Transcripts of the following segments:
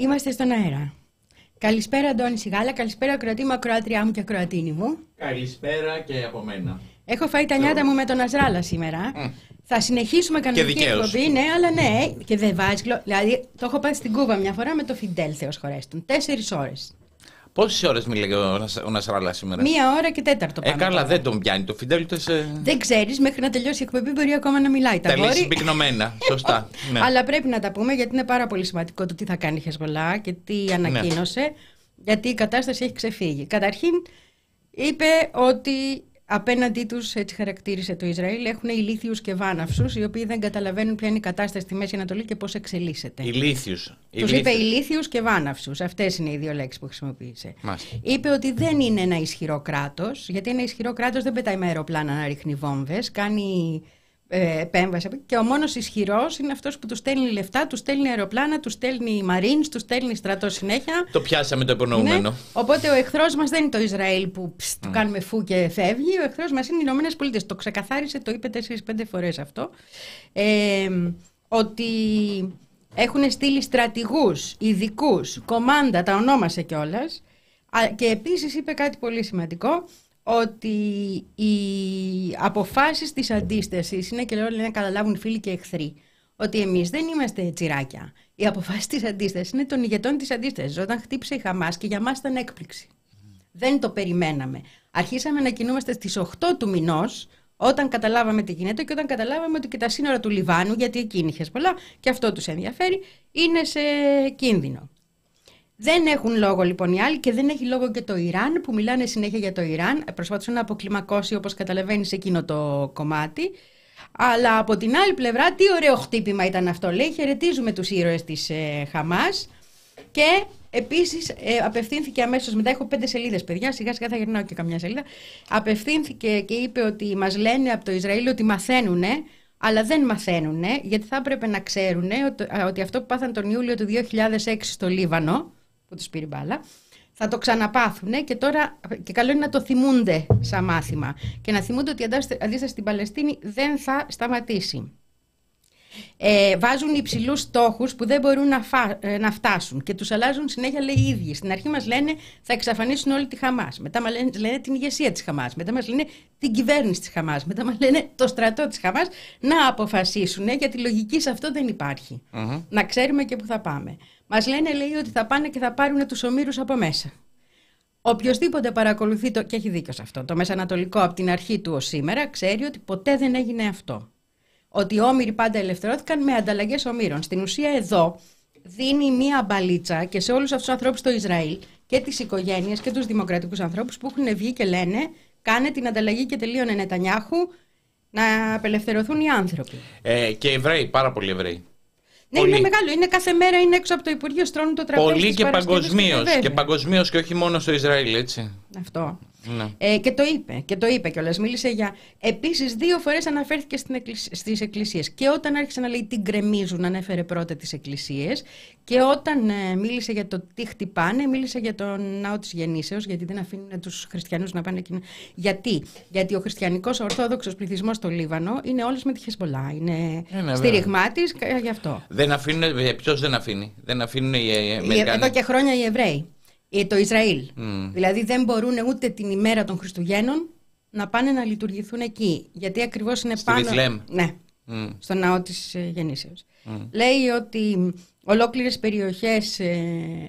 Είμαστε στον αέρα. Καλησπέρα Αντώνη Σιγάλα, καλησπέρα ακροατή μου, ακροατριά μου και ακροατίνη μου. Καλησπέρα και από μένα. Έχω φάει τα νιάτα μου με τον Αζράλα σήμερα. Θα συνεχίσουμε κανονική δικαίως. εκπομπή, ναι, αλλά ναι, και δεν βάζει. γλω- Δηλαδή, το έχω πάει στην Κούβα μια φορά με το Φιντέλ, Θεός χωρέστον. Τέσσερις ώρες. Πόσες ώρες μίλαγε ο, Νασα- ο Νασράλα σήμερα; Μία ώρα και τέταρτο ε, πάμε. καλά, τώρα. δεν τον πιάνει το Φιντέλ, ούτε σε. Δεν ξέρεις, μέχρι να τελειώσει η εκπομπή μπορεί ακόμα να μιλάει. Τα Τα λέει γόρι. συμπυκνωμένα. Σωστά. ναι. Αλλά πρέπει να τα πούμε γιατί είναι πάρα πολύ σημαντικό το τι θα κάνει η Χεσμολά και τι ανακοίνωσε. Γιατί η κατάσταση έχει ξεφύγει. Καταρχήν, είπε ότι απέναντί τους, έτσι χαρακτήρισε το Ισραήλ, έχουν ηλίθιους και βάναυσους, οι οποίοι δεν καταλαβαίνουν ποια είναι η κατάσταση στη Μέση Ανατολή και πώς εξελίσσεται. Ηλίθιους. Τους είπε ηλίθιους και βάναυσους. Αυτές είναι οι δύο λέξεις που χρησιμοποίησε. Μάλιστα. Είπε ότι δεν είναι ένα ισχυρό κράτος, γιατί ένα ισχυρό κράτος δεν πετάει με αεροπλάνα να ρίχνει βόμβες, κάνει ε, επέμβαση. Και ο μόνος ισχυρός είναι αυτός που τους στέλνει λεφτά, τους στέλνει αεροπλάνα, τους στέλνει μαρίνς, τους στέλνει στρατός συνέχεια. Το πιάσαμε το υπονοούμενο. Ναι. Οπότε ο εχθρός μας δεν είναι το Ισραήλ που ψ, του κάνουμε φου και φεύγει. Ο εχθρός μας είναι οι Ηνωμένες Πολιτείες. Το ξεκαθάρισε, το είπε 4-5 φορές αυτό. Ε, ότι έχουν στείλει στρατηγούς, ειδικούς, κομμάντα, τα ονόμασε κιόλας. Και επίσης είπε κάτι πολύ σημαντικό, ότι οι αποφάσεις της αντίστασης είναι και λέω να καταλάβουν φίλοι και εχθροί ότι εμείς δεν είμαστε τσιράκια. Οι αποφάσεις της αντίστασης είναι των ηγετών της αντίστασης. Όταν χτύπησε η Χαμάς και για μας ήταν έκπληξη. Δεν το περιμέναμε. Αρχίσαμε να κινούμαστε στις 8 του μηνός όταν καταλάβαμε τι γίνεται και όταν καταλάβαμε ότι και τα σύνορα του Λιβάνου, γιατί εκείνη είχε πολλά και αυτό τους ενδιαφέρει, είναι σε κίνδυνο. Δεν έχουν λόγο λοιπόν οι άλλοι και δεν έχει λόγο και το Ιράν που μιλάνε συνέχεια για το Ιράν. Προσπαθούν να αποκλιμακώσει όπως καταλαβαίνεις εκείνο το κομμάτι. Αλλά από την άλλη πλευρά τι ωραίο χτύπημα ήταν αυτό. Λέει χαιρετίζουμε τους ήρωες της ε, Χαμάς και επίσης ε, απευθύνθηκε αμέσως μετά, έχω πέντε σελίδες παιδιά, σιγά σιγά θα γυρνάω και καμιά σελίδα. Απευθύνθηκε και είπε ότι μας λένε από το Ισραήλ ότι μαθαίνουνε αλλά δεν μαθαίνουν γιατί θα έπρεπε να ξέρουν ότι, ότι αυτό που πάθαν τον Ιούλιο του 2006 στο Λίβανο που τους πήρε μπάλα, θα το ξαναπάθουν και τώρα και καλό είναι να το θυμούνται σαν μάθημα και να θυμούνται ότι η αντίσταση στην Παλαιστίνη δεν θα σταματήσει. Ε, βάζουν υψηλούς στόχους που δεν μπορούν να, φα... ε, να φτάσουν και τους αλλάζουν συνέχεια λέει οι ίδιοι. Στην αρχή μας λένε θα εξαφανίσουν όλη τη Χαμάς. Μετά μας λένε, λένε την ηγεσία της Χαμάς. Μετά μας λένε την κυβέρνηση της Χαμάς. Μετά μας λένε το στρατό της Χαμάς να αποφασίσουν γιατί λογική σε αυτό δεν υπάρχει. Mm-hmm. Να ξέρουμε και που θα πάμε. Μας λένε λέει ότι θα πάνε και θα πάρουν τους ομήρους από μέσα. Οποιοδήποτε παρακολουθεί το, και έχει δίκιο σε αυτό, το Μεσανατολικό από την αρχή του ως σήμερα, ξέρει ότι ποτέ δεν έγινε αυτό ότι οι όμοιροι πάντα ελευθερώθηκαν με ανταλλαγές ομήρων. Στην ουσία εδώ δίνει μία μπαλίτσα και σε όλους αυτούς τους ανθρώπους στο Ισραήλ και τις οικογένειες και τους δημοκρατικούς ανθρώπους που έχουν βγει και λένε κάνε την ανταλλαγή και τελείωνε Νετανιάχου να απελευθερωθούν οι άνθρωποι. Ε, και Εβραίοι, πάρα πολλοί Εβραίοι. Ναι, Πολύ. είναι μεγάλο. Είναι κάθε μέρα είναι έξω από το Υπουργείο Στρώνουν το τραπέζι. Πολύ της και Παρασκευής παγκοσμίως. βέβαια. Και παγκοσμίως και όχι μόνο στο Ισραήλ, έτσι. Αυτό. Ναι. Ε, και το είπε, και το είπε κιόλας. Μίλησε για... Επίσης δύο φορές αναφέρθηκε στην εκκλησ... στις εκκλησίες. Και όταν άρχισε να λέει τι γκρεμίζουν, ανέφερε πρώτα τις εκκλησίες. Και όταν ε, μίλησε για το τι χτυπάνε, μίλησε για τον ναό της γεννήσεως, γιατί δεν αφήνουν τους χριστιανούς να πάνε εκεί. Γιατί, γιατί ο χριστιανικός ορθόδοξος πληθυσμός στο Λίβανο είναι όλος με τη Χεσμολά. Είναι Ε, ναι, στήριγμά της γι' αυτό. Δεν αφήνουν. Ποιος δεν αφήνει; Δεν αφήνουν οι ε, Οι- Αμερικάνοι. Εδώ και χρόνια οι Εβραίοι. Ε, Το Ισραήλ. Μμ. Δηλαδή δεν μπορούν ούτε την ημέρα των Χριστουγέννων να πάνε να λειτουργηθούν εκεί. Γιατί ακριβώς είναι Στη πάνω... Βιθλέμ. Ναι, Μμ. στο ναό της ε, Γεννήσεως. Λέει ότι ολόκληρες περιοχές ε,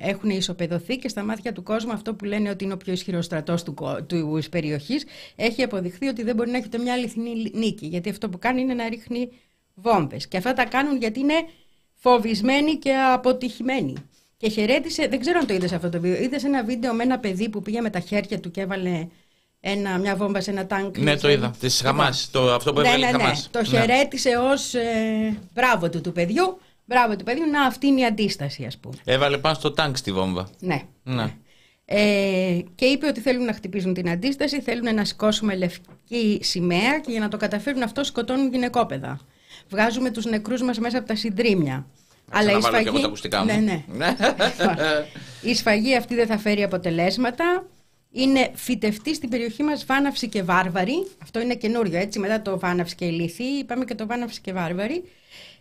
έχουν ισοπεδωθεί και στα μάτια του κόσμου αυτό που λένε ότι είναι ο πιο ισχυρός στρατός του, κο- του της περιοχής έχει αποδειχθεί ότι δεν μπορεί να έχει ούτε μια αληθινή νίκη. Γιατί αυτό που κάνει είναι να ρίχνει βόμβες. Και αυτά τα κάνουν γιατί είναι φοβισμένοι και αποτυχημένοι. Και χαιρέτησε, δεν ξέρω αν το είδες αυτό το βίντεο. Είδες ένα βίντεο με ένα παιδί που πήγε με τα χέρια του και έβαλε ένα, μια βόμβα σε ένα τάγκ. Ναι, το είδα. Της Χαμάς. Το, αυτό που Ναι, έβγαλε ναι, η ναι. Χαμάς. Το Ναι. χαιρέτησε ως ε, μπράβο του του παιδιού. Μπράβο του παιδιού, να αυτή είναι η αντίσταση, ας πούμε. Έβαλε πάνω στο τάγκ στη βόμβα. Ναι. Ναι. Ε, και είπε ότι θέλουν να χτυπήσουν την αντίσταση, θέλουν να σηκώσουμε λευκή σημαία και για να το καταφέρουν αυτό σκοτώνουν γυναικόπαιδα. Βγάζουμε τους νεκρούς μας μέσα από τα συντρίμια. Να βάλω και εγώ τα ακουστικά μου. Ναι, ναι. η σφαγή αυτή δεν θα φέρει αποτελέσματα. Είναι φυτευτή στην περιοχή μας βάναυση και βάρβαρη. Αυτό είναι καινούριο, έτσι. Μετά το βάναυση και ηλίθιοι, είπαμε και το βάναυση και βάρβαρη.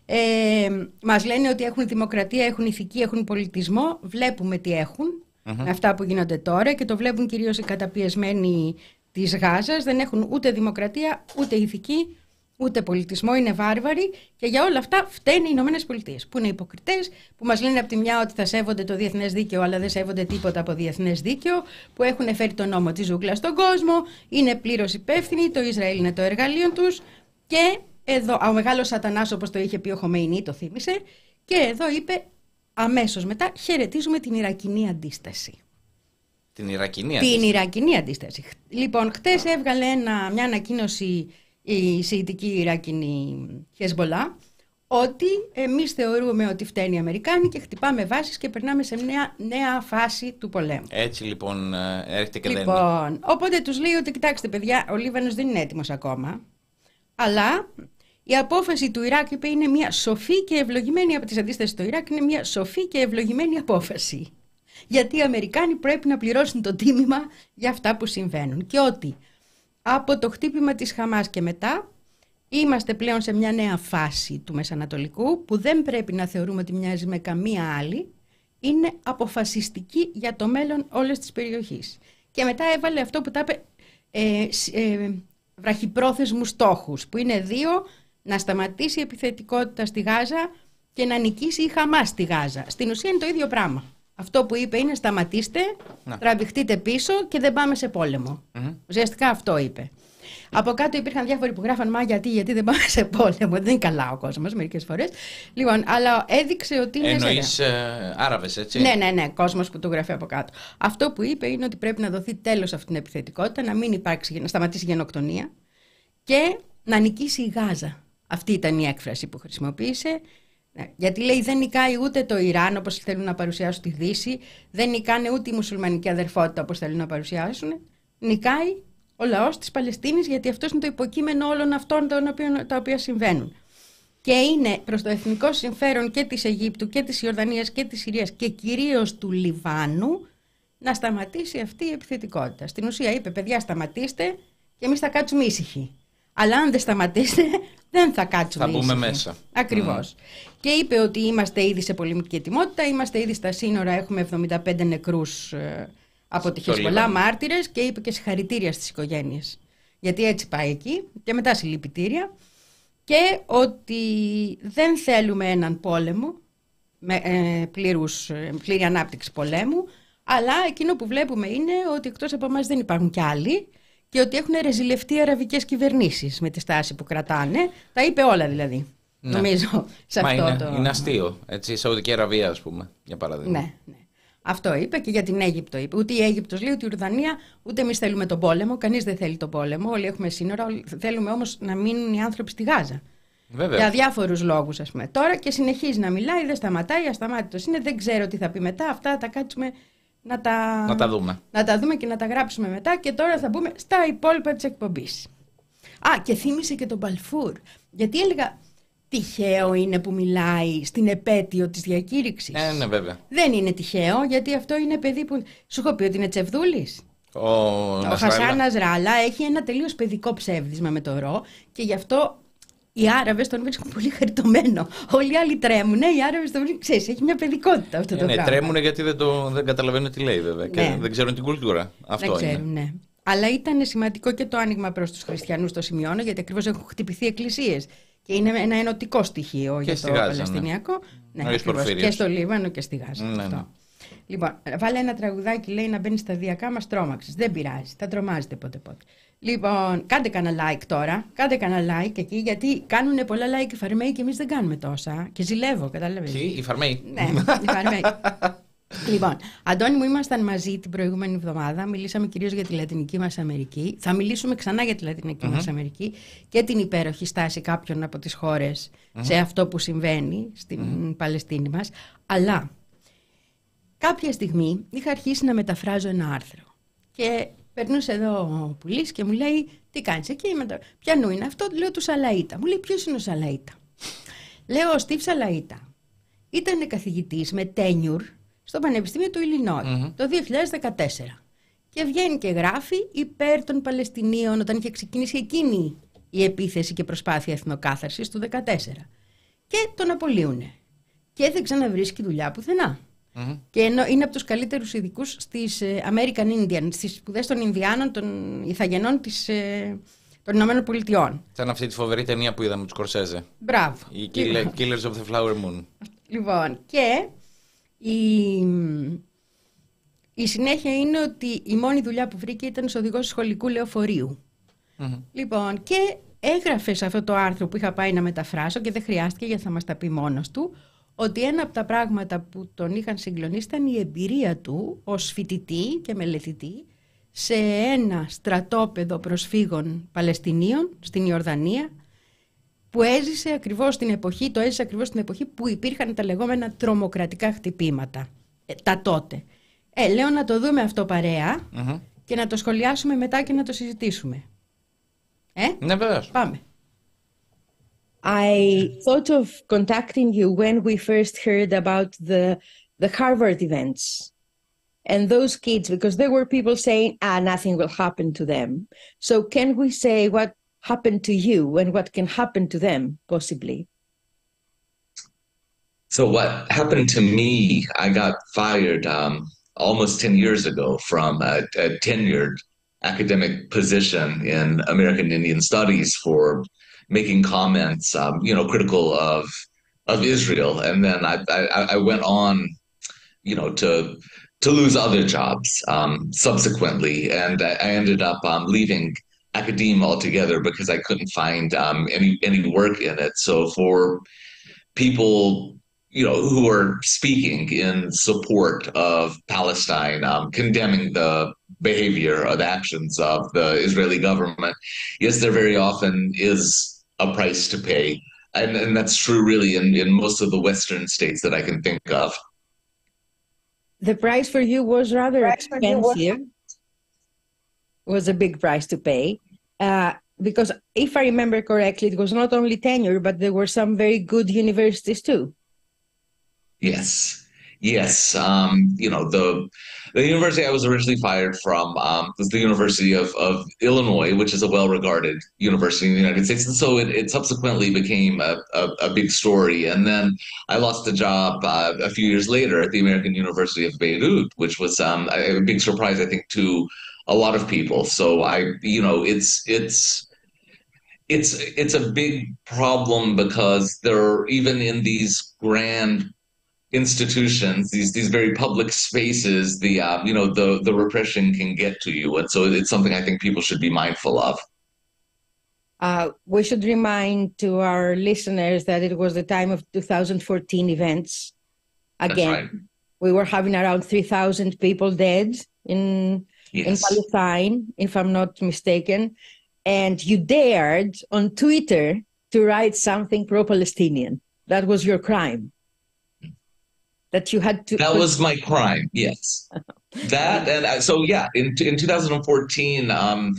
Ε, μας λένε ότι έχουν δημοκρατία, έχουν ηθική, έχουν πολιτισμό. Βλέπουμε τι εχουν με αυτά που γίνονται τώρα και το βλέπουν κυρίως οι καταπιεσμένοι της Γάζας. Δεν έχουν ούτε δημοκρατία, ούτε ηθική, ούτε πολιτισμό, είναι βάρβαροι και για όλα αυτά φταίνουν οι Ηνωμένες Πολιτείες. Που είναι υποκριτές, που μας λένε από τη μια ότι θα σέβονται το διεθνές δίκαιο, αλλά δεν σέβονται τίποτα από διεθνές δίκαιο, που έχουν φέρει τον νόμο της ζούγκλας στον κόσμο, είναι πλήρως υπεύθυνοι, το Ισραήλ είναι το εργαλείο τους και εδώ, ο μεγάλος Σατανάς, όπως το είχε πει ο Χομεϊνή, το θύμισε, και εδώ είπε αμέσως μετά χαιρετίζουμε την Ιρακινή αντίσταση. Την Ιρακινή αντίσταση. Την Ιρακινή αντίσταση. Λοιπόν, χτες έβγαλε ένα, μια ανακοίνωση η Σιητική Ιράκινη Χεσμολά ότι εμείς θεωρούμε ότι φταίνει οι Αμερικάνοι και χτυπάμε βάσεις και περνάμε σε μια νέα φάση του πολέμου. Έτσι λοιπόν ε, έρχεται και λοιπόν, Οπότε τους λέει ότι κοιτάξτε παιδιά, ο Λίβανος δεν είναι έτοιμος ακόμα, αλλά η απόφαση του Ιράκ είπε είναι μια σοφή και ευλογημένη από τις αντίστασεις του Ιράκ, είναι μια σοφή και ευλογημένη απόφαση. Γιατί οι Αμερικάνοι πρέπει να πληρώσουν το τίμημα για αυτά που συμβαίνουν. Και ότι από το χτύπημα της Χαμάς και μετά είμαστε πλέον σε μια νέα φάση του Μεσανατολικού που δεν πρέπει να θεωρούμε ότι μοιάζει με καμία άλλη είναι αποφασιστική για το μέλλον όλες τις περιοχής. Και μετά έβαλε αυτό που τα είπε ε, ε, βραχυπρόθεσμους στόχους που είναι δύο να σταματήσει η επιθετικότητα στη Γάζα και να νικήσει η Χαμάς στη Γάζα. Στην ουσία είναι το ίδιο πράγμα. Αυτό που είπε είναι σταματήστε, να. τραβηχτείτε πίσω και δεν πάμε σε πόλεμο. Mm-hmm. Ουσιαστικά αυτό είπε. Από κάτω υπήρχαν διάφοροι που γράφαν Μα γιατί, γιατί δεν πάμε σε πόλεμο. Δεν είναι καλά ο κόσμος μερικές φορές. Λοιπόν, αλλά έδειξε ότι είναι. Εννοείς ε, Άραβες, έτσι; Ναι, ναι, ναι, κόσμος που το γράφει από κάτω. Αυτό που είπε είναι ότι πρέπει να δοθεί τέλος αυτή την επιθετικότητα, να μην υπάρξει, να σταματήσει η γενοκτονία και να νικήσει η Γάζα. Αυτή ήταν η έκφραση που χρησιμοποίησε. Ναι, γιατί λέει δεν νικάει ούτε το Ιράν όπως θέλουν να παρουσιάσουν τη Δύση, δεν νικάνε ούτε η μουσουλμανική αδερφότητα όπως θέλουν να παρουσιάσουν. Νικάει ο λαός της Παλαιστίνης γιατί αυτός είναι το υποκείμενο όλων αυτών τα οποία συμβαίνουν. Και είναι προς το εθνικό συμφέρον και της Αιγύπτου και της Ιορδανίας και της Συρίας και κυρίως του Λιβάνου να σταματήσει αυτή η επιθετικότητα. Στην ουσία είπε παιδιά σταματήστε και εμείς θα κάτσουμε ήσυχοι. Αλλά αν δεν σταματήσετε, δεν θα κάτσουμε. Θα μπούμε μέσα. Ακριβώς. Και είπε ότι είμαστε ήδη σε πολεμική ετοιμότητα, είμαστε ήδη στα σύνορα, έχουμε 75 νεκρούς ε, από τη Χεσμολά, μάρτυρες και είπε και συγχαρητήρια στις οικογένειες. Γιατί έτσι πάει εκεί και μετά συλληπιτήρια. Και ότι δεν θέλουμε έναν πόλεμο με ε, πλήρους, ε, πλήρη ανάπτυξη πολέμου, αλλά εκείνο που βλέπουμε είναι ότι εκτός από εμάς δεν υπάρχουν κι άλλοι και ότι έχουν ρεζιλευτεί οι αραβικές κυβερνήσεις με τη στάση που κρατάνε. Τα είπε όλα δηλαδή. Ναι. Νομίζω σε αυτό είναι, το. Είναι αστείο. Έτσι, η Σαουδική Αραβία, ας πούμε, για παράδειγμα. Ναι, ναι. Αυτό είπε και για την Αίγυπτο είπε. Ούτε η Αίγυπτος λέει, ούτε η Ουρδανία, ούτε εμείς θέλουμε τον πόλεμο. Κανείς δεν θέλει τον πόλεμο. Όλοι έχουμε σύνορα. Θέλουμε όμως να μείνουν οι άνθρωποι στη Γάζα. Βέβαια. Για διάφορους λόγους, ας πούμε. Τώρα και συνεχίζει να μιλάει, δεν σταματάει, ασταμάτητος είναι. Δεν ξέρω τι θα πει μετά. Αυτά τα κάτσουμε να τα, να τα δούμε. Να τα δούμε και να τα γράψουμε μετά και τώρα θα μπούμε στα υπόλοιπα της εκπομπής. Α, και θύμισε και τον Μπαλφούρ. Γιατί έλεγα τυχαίο είναι που μιλάει στην επέτειο της διακήρυξης. Ε, ναι, βέβαια. Δεν είναι τυχαίο, γιατί αυτό είναι παιδί που... Σου έχω πει ότι είναι τσεβδούλης. Ο, ο Χασάν Ναζράλα έχει ένα τελείως παιδικό ψεύδισμα με το ρο και γι' αυτό οι Άραβες τον βρίσκουν πολύ χαριτωμένο. Όλοι οι άλλοι τρέμουν. Οι Άραβες τον βρίσκουν. Ξέρεις, έχει μια παιδικότητα αυτό το ναι, πράγμα. Ναι, τρέμουν γιατί δεν, το, δεν καταλαβαίνουν τι λέει βέβαια. Και ναι. δεν ξέρουν την κουλτούρα. Αυτό δεν ξέρουν, είναι. ναι. Αλλά ήταν σημαντικό και το άνοιγμα προς τους χριστιανούς, το σημειώνω, γιατί ακριβώς έχουν χτυπηθεί εκκλησίες. Και είναι ένα ενωτικό στοιχείο και για το Γάζα, Παλαιστινιακό. Ναι, ναι ακριβώς, και στο Λίβανο και στη Γάζα. Ναι, αυτό. Ναι. Λοιπόν, βάλε ένα τραγουδάκι, λέει να μπαίνεις σταδιακά, μα τρόμαξε. Δεν πειράζει, θα τρομάζετε πότε πότε. Λοιπόν, κάντε κανένα like τώρα. Κάντε κανένα like εκεί, γιατί κάνουν πολλά like οι φαρμαίοι και εμείς δεν κάνουμε τόσα. Και ζηλεύω, κατάλαβες. Τι, οι φαρμαίοι. Ναι, οι φαρμαίοι. λοιπόν, Αντώνη μου, ήμασταν μαζί την προηγούμενη εβδομάδα. Μιλήσαμε κυρίως για τη Λατινική μας Αμερική. Θα μιλήσουμε ξανά για τη Λατινική mm-hmm. μας Αμερική και την υπέροχη στάση κάποιων από τις χώρες mm-hmm. σε αυτό που συμβαίνει στην mm-hmm. Παλαιστίνη μας. Αλλά κάποια στιγμή είχα αρχίσει να μεταφράζω ένα άρθρο. Και Περνούσε εδώ ο πουλής και μου λέει: Τι κάνεις εκεί, με το... Πιανού είναι αυτό, λέω του Σαλαΐτα. Μου λέει: Ποιος είναι ο Σαλαΐτα; Λέω: Ο Στίβ Σαλαΐτα. Ήταν καθηγητής με τένιουρ στο Πανεπιστήμιο του ιλινοι το 2014. Και βγαίνει και γράφει υπέρ των Παλαιστινίων όταν είχε ξεκινήσει εκείνη η επίθεση και προσπάθεια εθνοκάθαρσης του 2014. και τον απολύουν. Και δεν ξαναβρίσκει δουλειά πουθενά. Mm-hmm. Και ενώ είναι από τους καλύτερους ειδικούς στις ε, American Indian, στις σπουδές των Ινδιάνων, των Ιθαγενών της, ε, των Ηνωμένων Πολιτειών. Σαν αυτή τη φοβερή ταινία που είδαμε τους Κορσέζε. Μπράβο. Οι Killers of the Flower Moon. Λοιπόν, και η, η συνέχεια είναι ότι η μόνη δουλειά που βρήκε ήταν ως οδηγός σχολικού λεωφορείου. Mm-hmm. Λοιπόν, και έγραφες σε αυτό το άρθρο που είχα πάει να μεταφράσω και δεν χρειάστηκε γιατί θα μας τα πει μόνος του, ότι ένα από τα πράγματα που τον είχαν συγκλονίσει ήταν η εμπειρία του ως φοιτητή και μελετητή σε ένα στρατόπεδο προσφύγων Παλαιστινίων στην Ιορδανία που έζησε ακριβώς την εποχή, το έζησε ακριβώς την εποχή που υπήρχαν τα λεγόμενα τρομοκρατικά χτυπήματα, ε, τα τότε. Ε, λέω να το δούμε αυτό και να το σχολιάσουμε μετά και να το συζητήσουμε. Ε, ναι, βέβαια. Πάμε. I thought of contacting you when we first heard about the the Harvard events and those kids because there were people saying ah nothing will happen to them. So can we say what happened to you and what can happen to them possibly? So what happened to me? I got fired um, almost ten years ago from a, a tenured academic position in American Indian Studies for making comments, um, you know, critical of of Israel, and then I, I, I went on, you know, to to lose other jobs um, subsequently, and I, ended up um, leaving academia altogether because I couldn't find um, any any work in it. So for people you know, who are speaking in support of Palestine, um, condemning the behavior or the actions of the Israeli government. Yes, there very often is a price to pay. And, and that's true really in, in most of the Western states that I can think of. The price for you was rather expensive. Was... was... a big price to pay. Uh, because if I remember correctly, it was not only tenure, but there were some very good universities too. Yes. Yes, um, you know the the university I was originally fired from um, was the University of, of Illinois, which is a well-regarded university in the United States, and so it, it subsequently became a, a, a, big story. And then I lost a job uh, a few years later at the American University of Beirut, which was um, a, a big surprise, I think, to a lot of people. So I, you know, it's it's it's it's a big problem because there are even in these grand institutions, these these very public spaces, the uh, you know the the repression can get to you, and so it's something I think people should be mindful of. Uh, we should remind to our listeners that it was the time of 2014 events. Again, right. we were having around 3,000 people dead in yes. in Palestine, if I'm not mistaken, and you dared on Twitter to write something pro-Palestinian. That was your crime that you had to that was my crime yes. That and I, so yeah in in 2014 um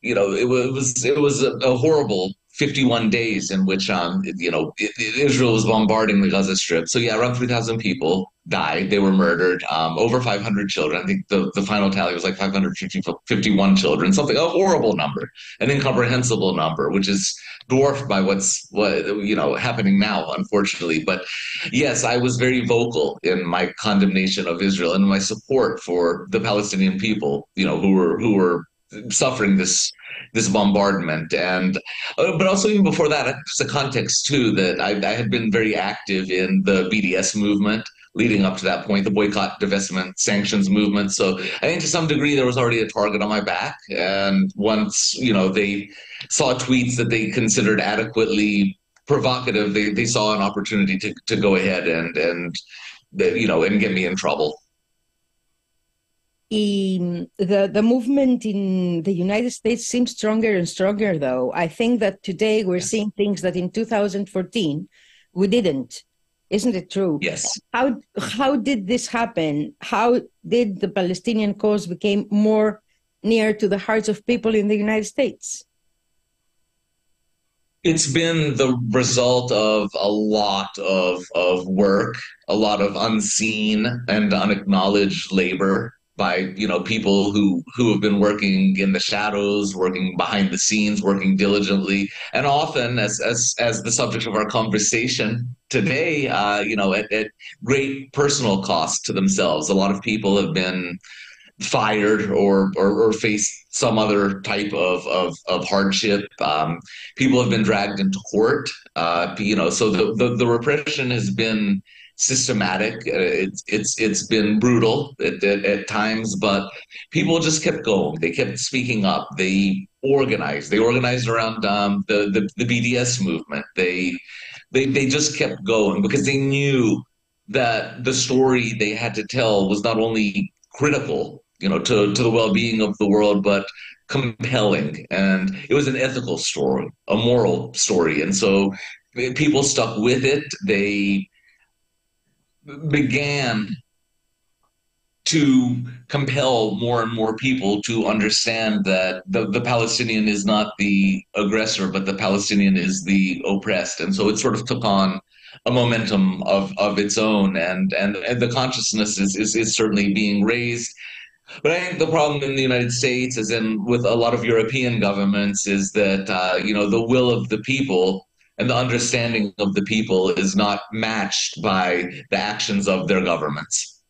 you know it was it was a, a horrible 51 days in which um you know Israel was bombarding the Gaza Strip. So yeah, around 3,000 people died. They were murdered. Um, over 500 children. I think the, the final tally was like 551 children. Something a horrible number, an incomprehensible number, which is dwarfed by what's what you know happening now, unfortunately. But yes, I was very vocal in my condemnation of Israel and my support for the Palestinian people. You know who were who were suffering this this bombardment. And uh, but also even before that it's a context too that I, I, had been very active in the bds movement leading up to that point the boycott divestment sanctions movement. So i think to some degree there was already a target on my back. And once you know they saw tweets that they considered adequately provocative they, they saw an opportunity to, to go ahead and and you know and get me in trouble Um, the the movement in the United States seems stronger and stronger. Though I think that today we're seeing things that in 2014 we didn't. Isn't it true? Yes. How how did this happen? How did the Palestinian cause become more near to the hearts of people in the United States? It's been the result of a lot of, of work, a lot of unseen and unacknowledged labor by you know people who who have been working in the shadows working behind the scenes working diligently. And often as as as the subject of our conversation today uh, you know at, at great personal cost to themselves. A lot of people have been fired or or, or faced some other type of of, of hardship. Um, people have been dragged into court. Uh, you know so the, the the repression has been systematic. Uh, it's it's it's been brutal at, at, at, times, but people just kept going. They kept speaking up. They organized. They organized around um, the, the the BDS movement. They they they just kept going because they knew that the story they had to tell was not only critical, you know, to to the well being of the world, but compelling and it was an ethical story a moral story and so people stuck with it they began to compel more and more people to understand that the, the Palestinian is not the aggressor, but the Palestinian is the oppressed. And so it sort of took on a momentum of, of its own and, and, and the consciousness is, is, is certainly being raised. But I think the problem in the United States, as in with a lot of European governments, is that uh, you know the will of the people and the understanding of the people is not matched by the actions of their governments.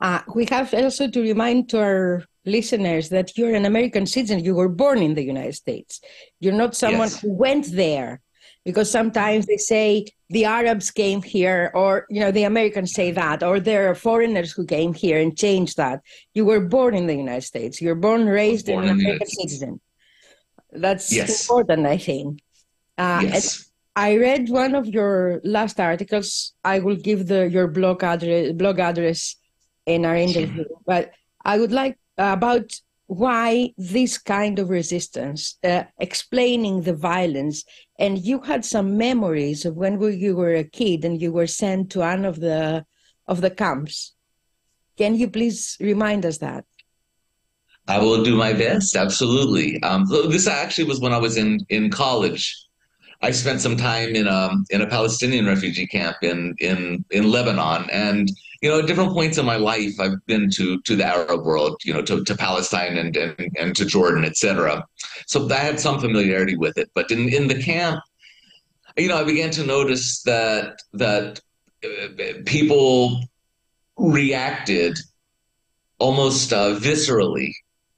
Uh, we have also to remind to our listeners that you're an American citizen. You were born in the United States. You're not someone yes. who went there, because sometimes they say the Arabs came here, or you know the Americans say that, or there are foreigners who came here and changed that. You were born in the United States. You're born, raised, born an American citizen. That's yes. important, I think. Uh, yes. I read one of your last articles. I will give the your blog address blog address in our interview, sure. but I would like uh, about why this kind of resistance, uh, explaining the violence. And you had some memories of when you were a kid and you were sent to one of the of the camps. Can you please remind us that? I will do my best. Absolutely. Um, this actually was when I was in in college. I spent some time in a in a Palestinian refugee camp in in in Lebanon, and you know, at different points in my life, I've been to to the Arab world, you know, to, to Palestine and, and and to Jordan, etc. So I had some familiarity with it, but in in the camp, you know, I began to notice that that uh, people reacted almost uh, viscerally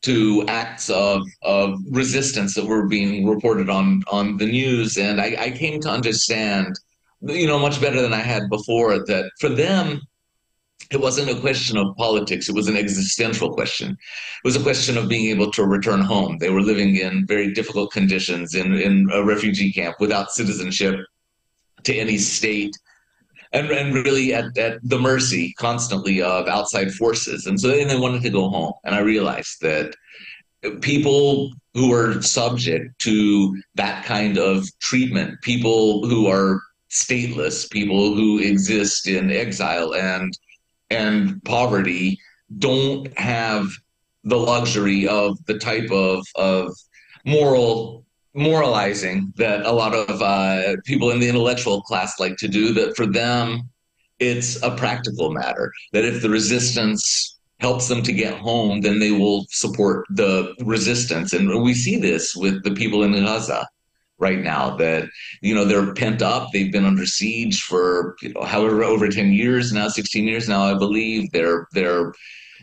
to acts of, of resistance that were being reported on on the news. And I, I came to understand you know much better than i had before that for them it wasn't a question of politics. It was an existential question. It was a question of being able to return home. They were living in very difficult conditions in, in a refugee camp without citizenship to any state and, and really at, at the mercy constantly of outside forces. And so then they wanted to go home. And I realized that people who are subject to that kind of treatment, people who are stateless, people who exist in exile and and poverty, don't have the luxury of the type of of moral moralizing that a lot of uh, people in the intellectual class like to do that for them it's a practical matter. That if the resistance helps them to get home then they will support the resistance. And we see this with the people in gaza right now that you know they're pent up. They've been under siege for you know however over 10 years now 16 years now i believe. They're they're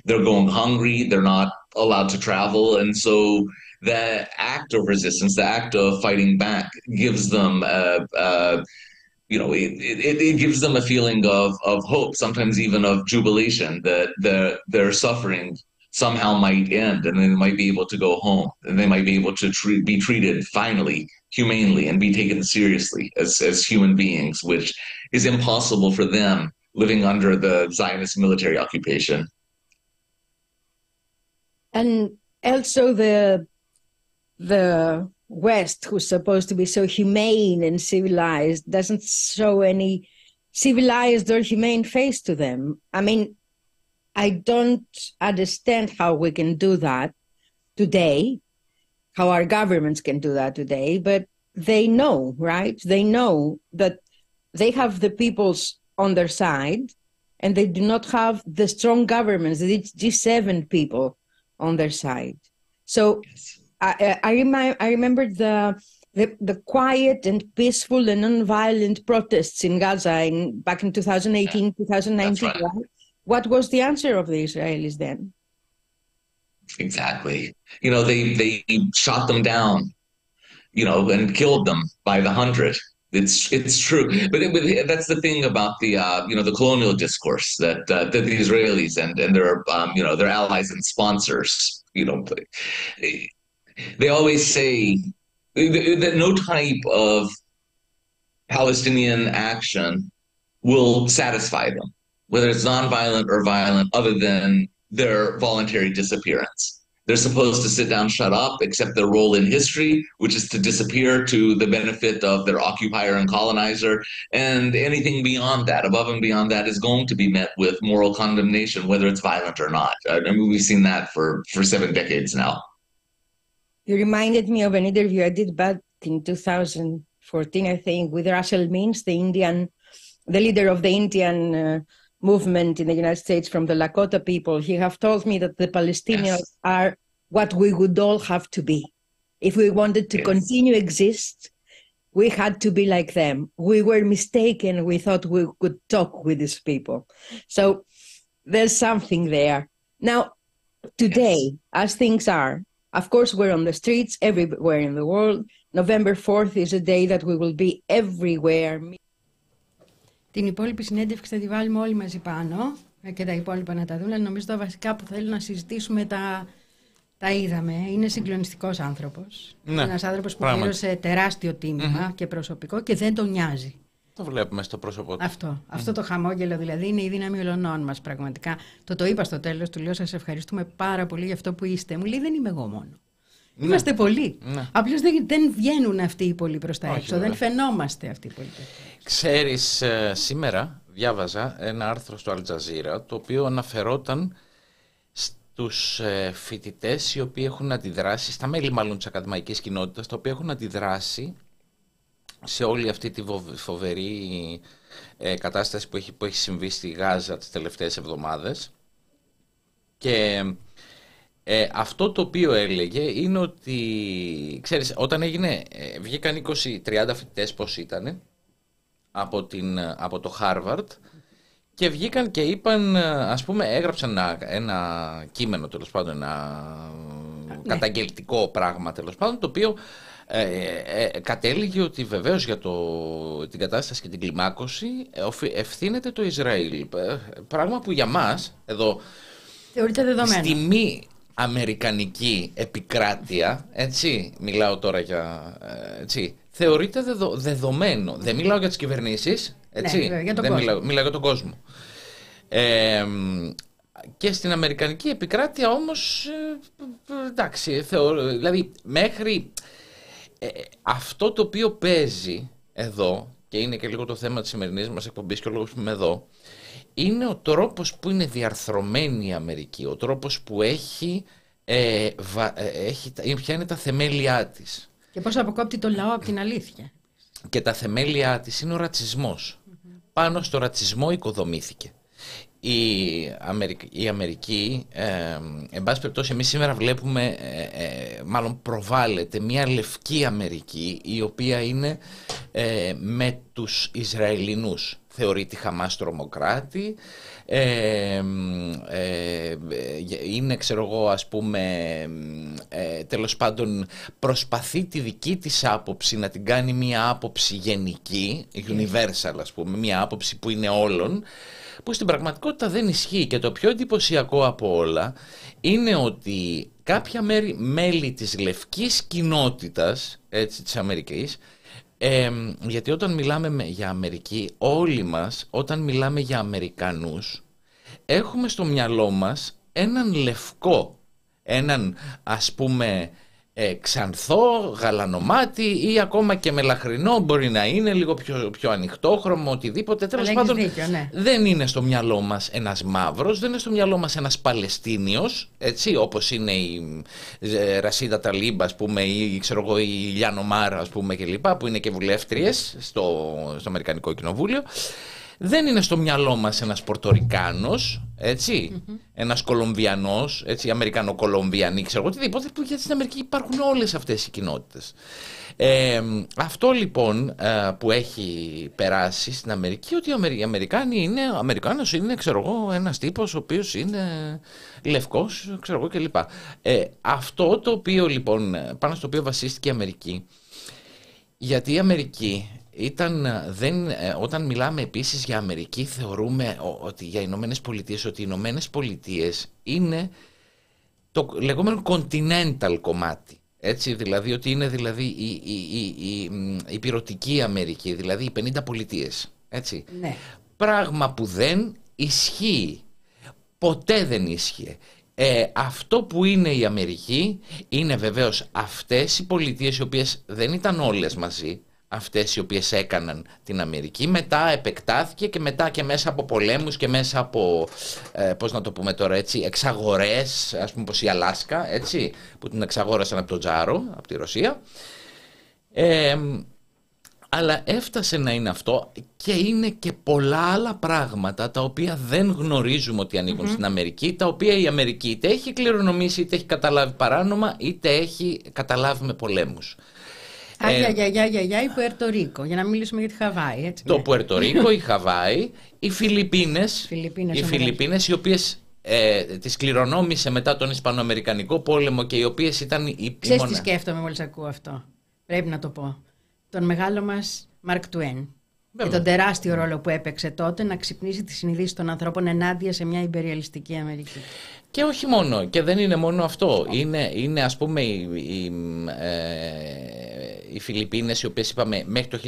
they're going hungry. They're not allowed to travel. And so the act of resistance, the act of fighting back, gives them a, a you know, it, it, it, gives them a feeling of, of hope, sometimes even of jubilation that their, their suffering somehow might end and they might be able to go home and they might be able to treat, be treated finally humanely and be taken seriously as, as human beings, which is impossible for them living under the Zionist military occupation. And also the the West, who's supposed to be so humane and civilized, doesn't show any civilized or humane face to them. I mean, I don't understand how we can do that today, how our governments can do that today, but they know, right? They know that they have the peoples on their side and they do not have the strong governments, the G7 people on their side. So yes. I, I, remind, I remember the, the, the quiet and peaceful and non-violent protests in Gaza in, back in 2018, yeah. 2019. Right. What was the answer of the Israelis then? Exactly. You know, they they shot them down, you know, and killed them by the hundred. It's it's true, but, it, but that's the thing about the uh, you know the colonial discourse that uh, that the Israelis and and their um, you know their allies and sponsors you know they, always say that no type of Palestinian action will satisfy them, whether it's nonviolent or violent, other than their voluntary disappearance. They're supposed to sit down, shut up, accept their role in history, which is to disappear to the benefit of their occupier and colonizer. And anything beyond that, above and beyond that, is going to be met with moral condemnation, whether it's violent or not. I mean, we've seen that for, for seven decades now. You reminded me of an interview I did back in 2014, I think, with Russell Means, the Indian, the leader of the Indian. Uh, movement in the United States from the Lakota people, he have told me that the Palestinians yes. are what we would all have to be. If we wanted to yes. continue exist, we had to be like them. We were mistaken. We thought we could talk with these people. So there's something there. Now, today, yes. as things are, of course, we're on the streets everywhere in the world. November 4th is a day that we will be everywhere. Την υπόλοιπη συνέντευξη θα τη βάλουμε όλοι μαζί πάνω ε, και τα υπόλοιπα να τα δούμε. Νομίζω τα βασικά που θέλω να συζητήσουμε τα, τα είδαμε. Είναι συγκλονιστικός άνθρωπος. Ναι, Ένας άνθρωπος που πλήρωσε τεράστιο και προσωπικό και δεν τον νοιάζει. Το βλέπουμε στο πρόσωπό του. Αυτό, αυτό το χαμόγελο δηλαδή είναι η δύναμη ολονών μας πραγματικά. Το το είπα στο τέλος, του λέω: Σας ευχαριστούμε πάρα πολύ για αυτό που είστε. Μου λέει: Δεν είμαι εγώ μόνο. Ναι. Είμαστε πολλοί. Ναι. Απλώς δεν, δεν βγαίνουν αυτοί οι πολλοί προς τα έξω. Δεν φαινόμαστε αυτοί οι πολλοί. Ξέρεις, ε, σήμερα διάβαζα ένα άρθρο στο Αλτζαζίρα το οποίο αναφερόταν στους ε, φοιτητές οι οποίοι έχουν αντιδράσει, στα μέλη μάλλον της ακαδημαϊκής κοινότητας, τα οποία έχουν αντιδράσει σε όλη αυτή τη φοβερή ε, κατάσταση που έχει, που έχει συμβεί στη Γάζα τις τελευταίες εβδομάδες και ε, αυτό το οποίο έλεγε είναι ότι, ξέρεις, όταν έγινε, ε, βγήκαν 20-30 φοιτητές πώς ήταν από, την, από το Harvard και βγήκαν και είπαν, ας πούμε, έγραψαν ένα, ένα κείμενο τέλος πάντων, ένα ναι. καταγγελτικό πράγμα τέλος πάντων, το οποίο ε, ε, κατέληγε ότι βεβαίως για το, την κατάσταση και την κλιμάκωση ευθύνεται το Ισραήλ. Πράγμα που για μας εδώ Θεωρείται δεδομένο. Στη μη αμερικανική επικράτεια, έτσι, μιλάω τώρα για, ε, έτσι, θεωρείται δεδο, δεδομένο. Δεν μιλάω για τις κυβερνήσεις, έτσι, ναι, για τον δεν μιλάω, μιλάω, για τον κόσμο. Ε, και στην αμερικανική επικράτεια όμως, ε, εντάξει, θεωρώ, δηλαδή μέχρι ε, αυτό το οποίο παίζει εδώ, και είναι και λίγο το θέμα της σημερινής μας εκπομπής και ο λόγος που είμαι εδώ, είναι ο τρόπος που είναι διαρθρωμένη η Αμερική, ο τρόπος που έχει, ε, βα, ε, έχει ποια είναι τα θεμέλια της. Και πώς αποκόπτει το λαό από την αλήθεια. Και τα θεμέλια της είναι ο ρατσισμος Πάνω στο ρατσισμό οικοδομήθηκε. Η Αμερική, η Αμερική ε, εν πάση περιπτώσει εμείς σήμερα βλέπουμε, ε, ε, μάλλον προβάλλεται μια λευκή Αμερική η οποία είναι ε, με τους Ισραηλινούς θεωρεί τη Χαμάς τρομοκράτη, ε, ε, είναι ξέρω εγώ ας πούμε ε, τέλος πάντων προσπαθεί τη δική της άποψη να την κάνει μια άποψη γενική, universal ας πούμε, μια άποψη που είναι όλων που στην πραγματικότητα δεν ισχύει. Και το πιο εντυπωσιακό από όλα είναι ότι κάποια μέρη, μέλη της λευκής κοινότητας έτσι, της Αμερικής γιατί όταν μιλάμε για Αμερική, όλοι μας, όταν μιλάμε για Αμερικανούς, έχουμε στο μυαλό μας έναν λευκό, έναν ας πούμε ε, ξανθό, γαλανομάτι ή ακόμα και μελαχρινό μπορεί να είναι, λίγο πιο, πιο ανοιχτόχρωμο, οτιδήποτε. Τέλος πάντων, ναι. δεν είναι στο μυαλό μας ένας μαύρος, δεν είναι στο μυαλό μας ένας Παλαιστίνιος, έτσι όπως είναι η ε, Ρασίδα Ταλίμπα, ας πούμε, ή ξέρω εγώ, η Λιάνο Μάρα, ας πούμε, κλπ. που είναι και βουλεύτριες στο, στο Αμερικανικό Κοινοβούλιο. Δεν είναι στο μυαλό μας ένας Πορτορικάνος, έτσι, mm-hmm. ένας Κολομβιανός, έτσι, Αμερικανο-Κολομβιανή, ξέρω εγώ, οτιδήποτε, που γιατί στην Αμερική υπάρχουν όλες αυτές οι κοινότητες. Ε, αυτό λοιπόν ε, που έχει περάσει στην Αμερική ότι οι Αμερικάνοι είναι, ο Αμερικάνος είναι ξέρω εγώ ένας τύπος ο οποίος είναι λευκός ξέρω εγώ κλπ. Ε, αυτό το οποίο λοιπόν πάνω στο οποίο βασίστηκε η Αμερική γιατί η Αμερική ήταν, δεν, ε, όταν μιλάμε επίσης για Αμερική θεωρούμε ότι για Ηνωμένες Πολιτείες ότι οι Ηνωμένες Πολιτείες είναι το λεγόμενο continental κομμάτι. Έτσι, δηλαδή ότι είναι δηλαδή η, η, η, η, πυρωτική Αμερική, δηλαδή οι 50 πολιτείες. Έτσι. Ναι. Πράγμα που δεν ισχύει. Ποτέ δεν ίσχυε. Ε, αυτό που είναι η Αμερική είναι βεβαίως αυτές οι πολιτείες οι οποίες δεν ήταν όλες μαζί, αυτές οι οποίες έκαναν την Αμερική. Μετά επεκτάθηκε και μετά και μέσα από πολέμους και μέσα από, ε, πώς να το πούμε τώρα έτσι, εξαγορές, ας πούμε πως η Αλάσκα, έτσι, που την εξαγόρασαν από τον Τζάρο, από τη Ρωσία. Ε, αλλά έφτασε να είναι αυτό και είναι και πολλά άλλα πράγματα τα οποία δεν γνωρίζουμε ότι ανηκουν στην Αμερική, τα οποία η Αμερική είτε έχει κληρονομήσει, είτε έχει καταλάβει παράνομα, είτε έχει καταλάβει με πολέμους. Άγια, ε, γιαγιά, γιαγιά, η Πουερτορίκο, για να μιλήσουμε για τη Χαβάη. Έτσι, το ναι. Πουερτορίκο, η Χαβάη, οι Φιλιππίνες, Φιλιππίνες οι, Φιλιππίνες, οι οποίες ε, τις κληρονόμησε μετά τον Ισπανοαμερικανικό πόλεμο και οι οποίες ήταν οι Ξέρεις τι σκέφτομαι μόλις ακούω αυτό; Πρέπει να το πω. Τον μεγάλο μας Μαρκ Τουέν. Και τον τεράστιο ρόλο που έπαιξε τότε να ξυπνήσει τη συνείδηση των ανθρώπων ενάντια σε μια υπεριαλιστική Αμερική. Και όχι μόνο, και δεν είναι μόνο αυτό. Είναι, είναι ας πούμε οι, οι, ε, οι Φιλιππίνες οι οποίες είπαμε μέχρι το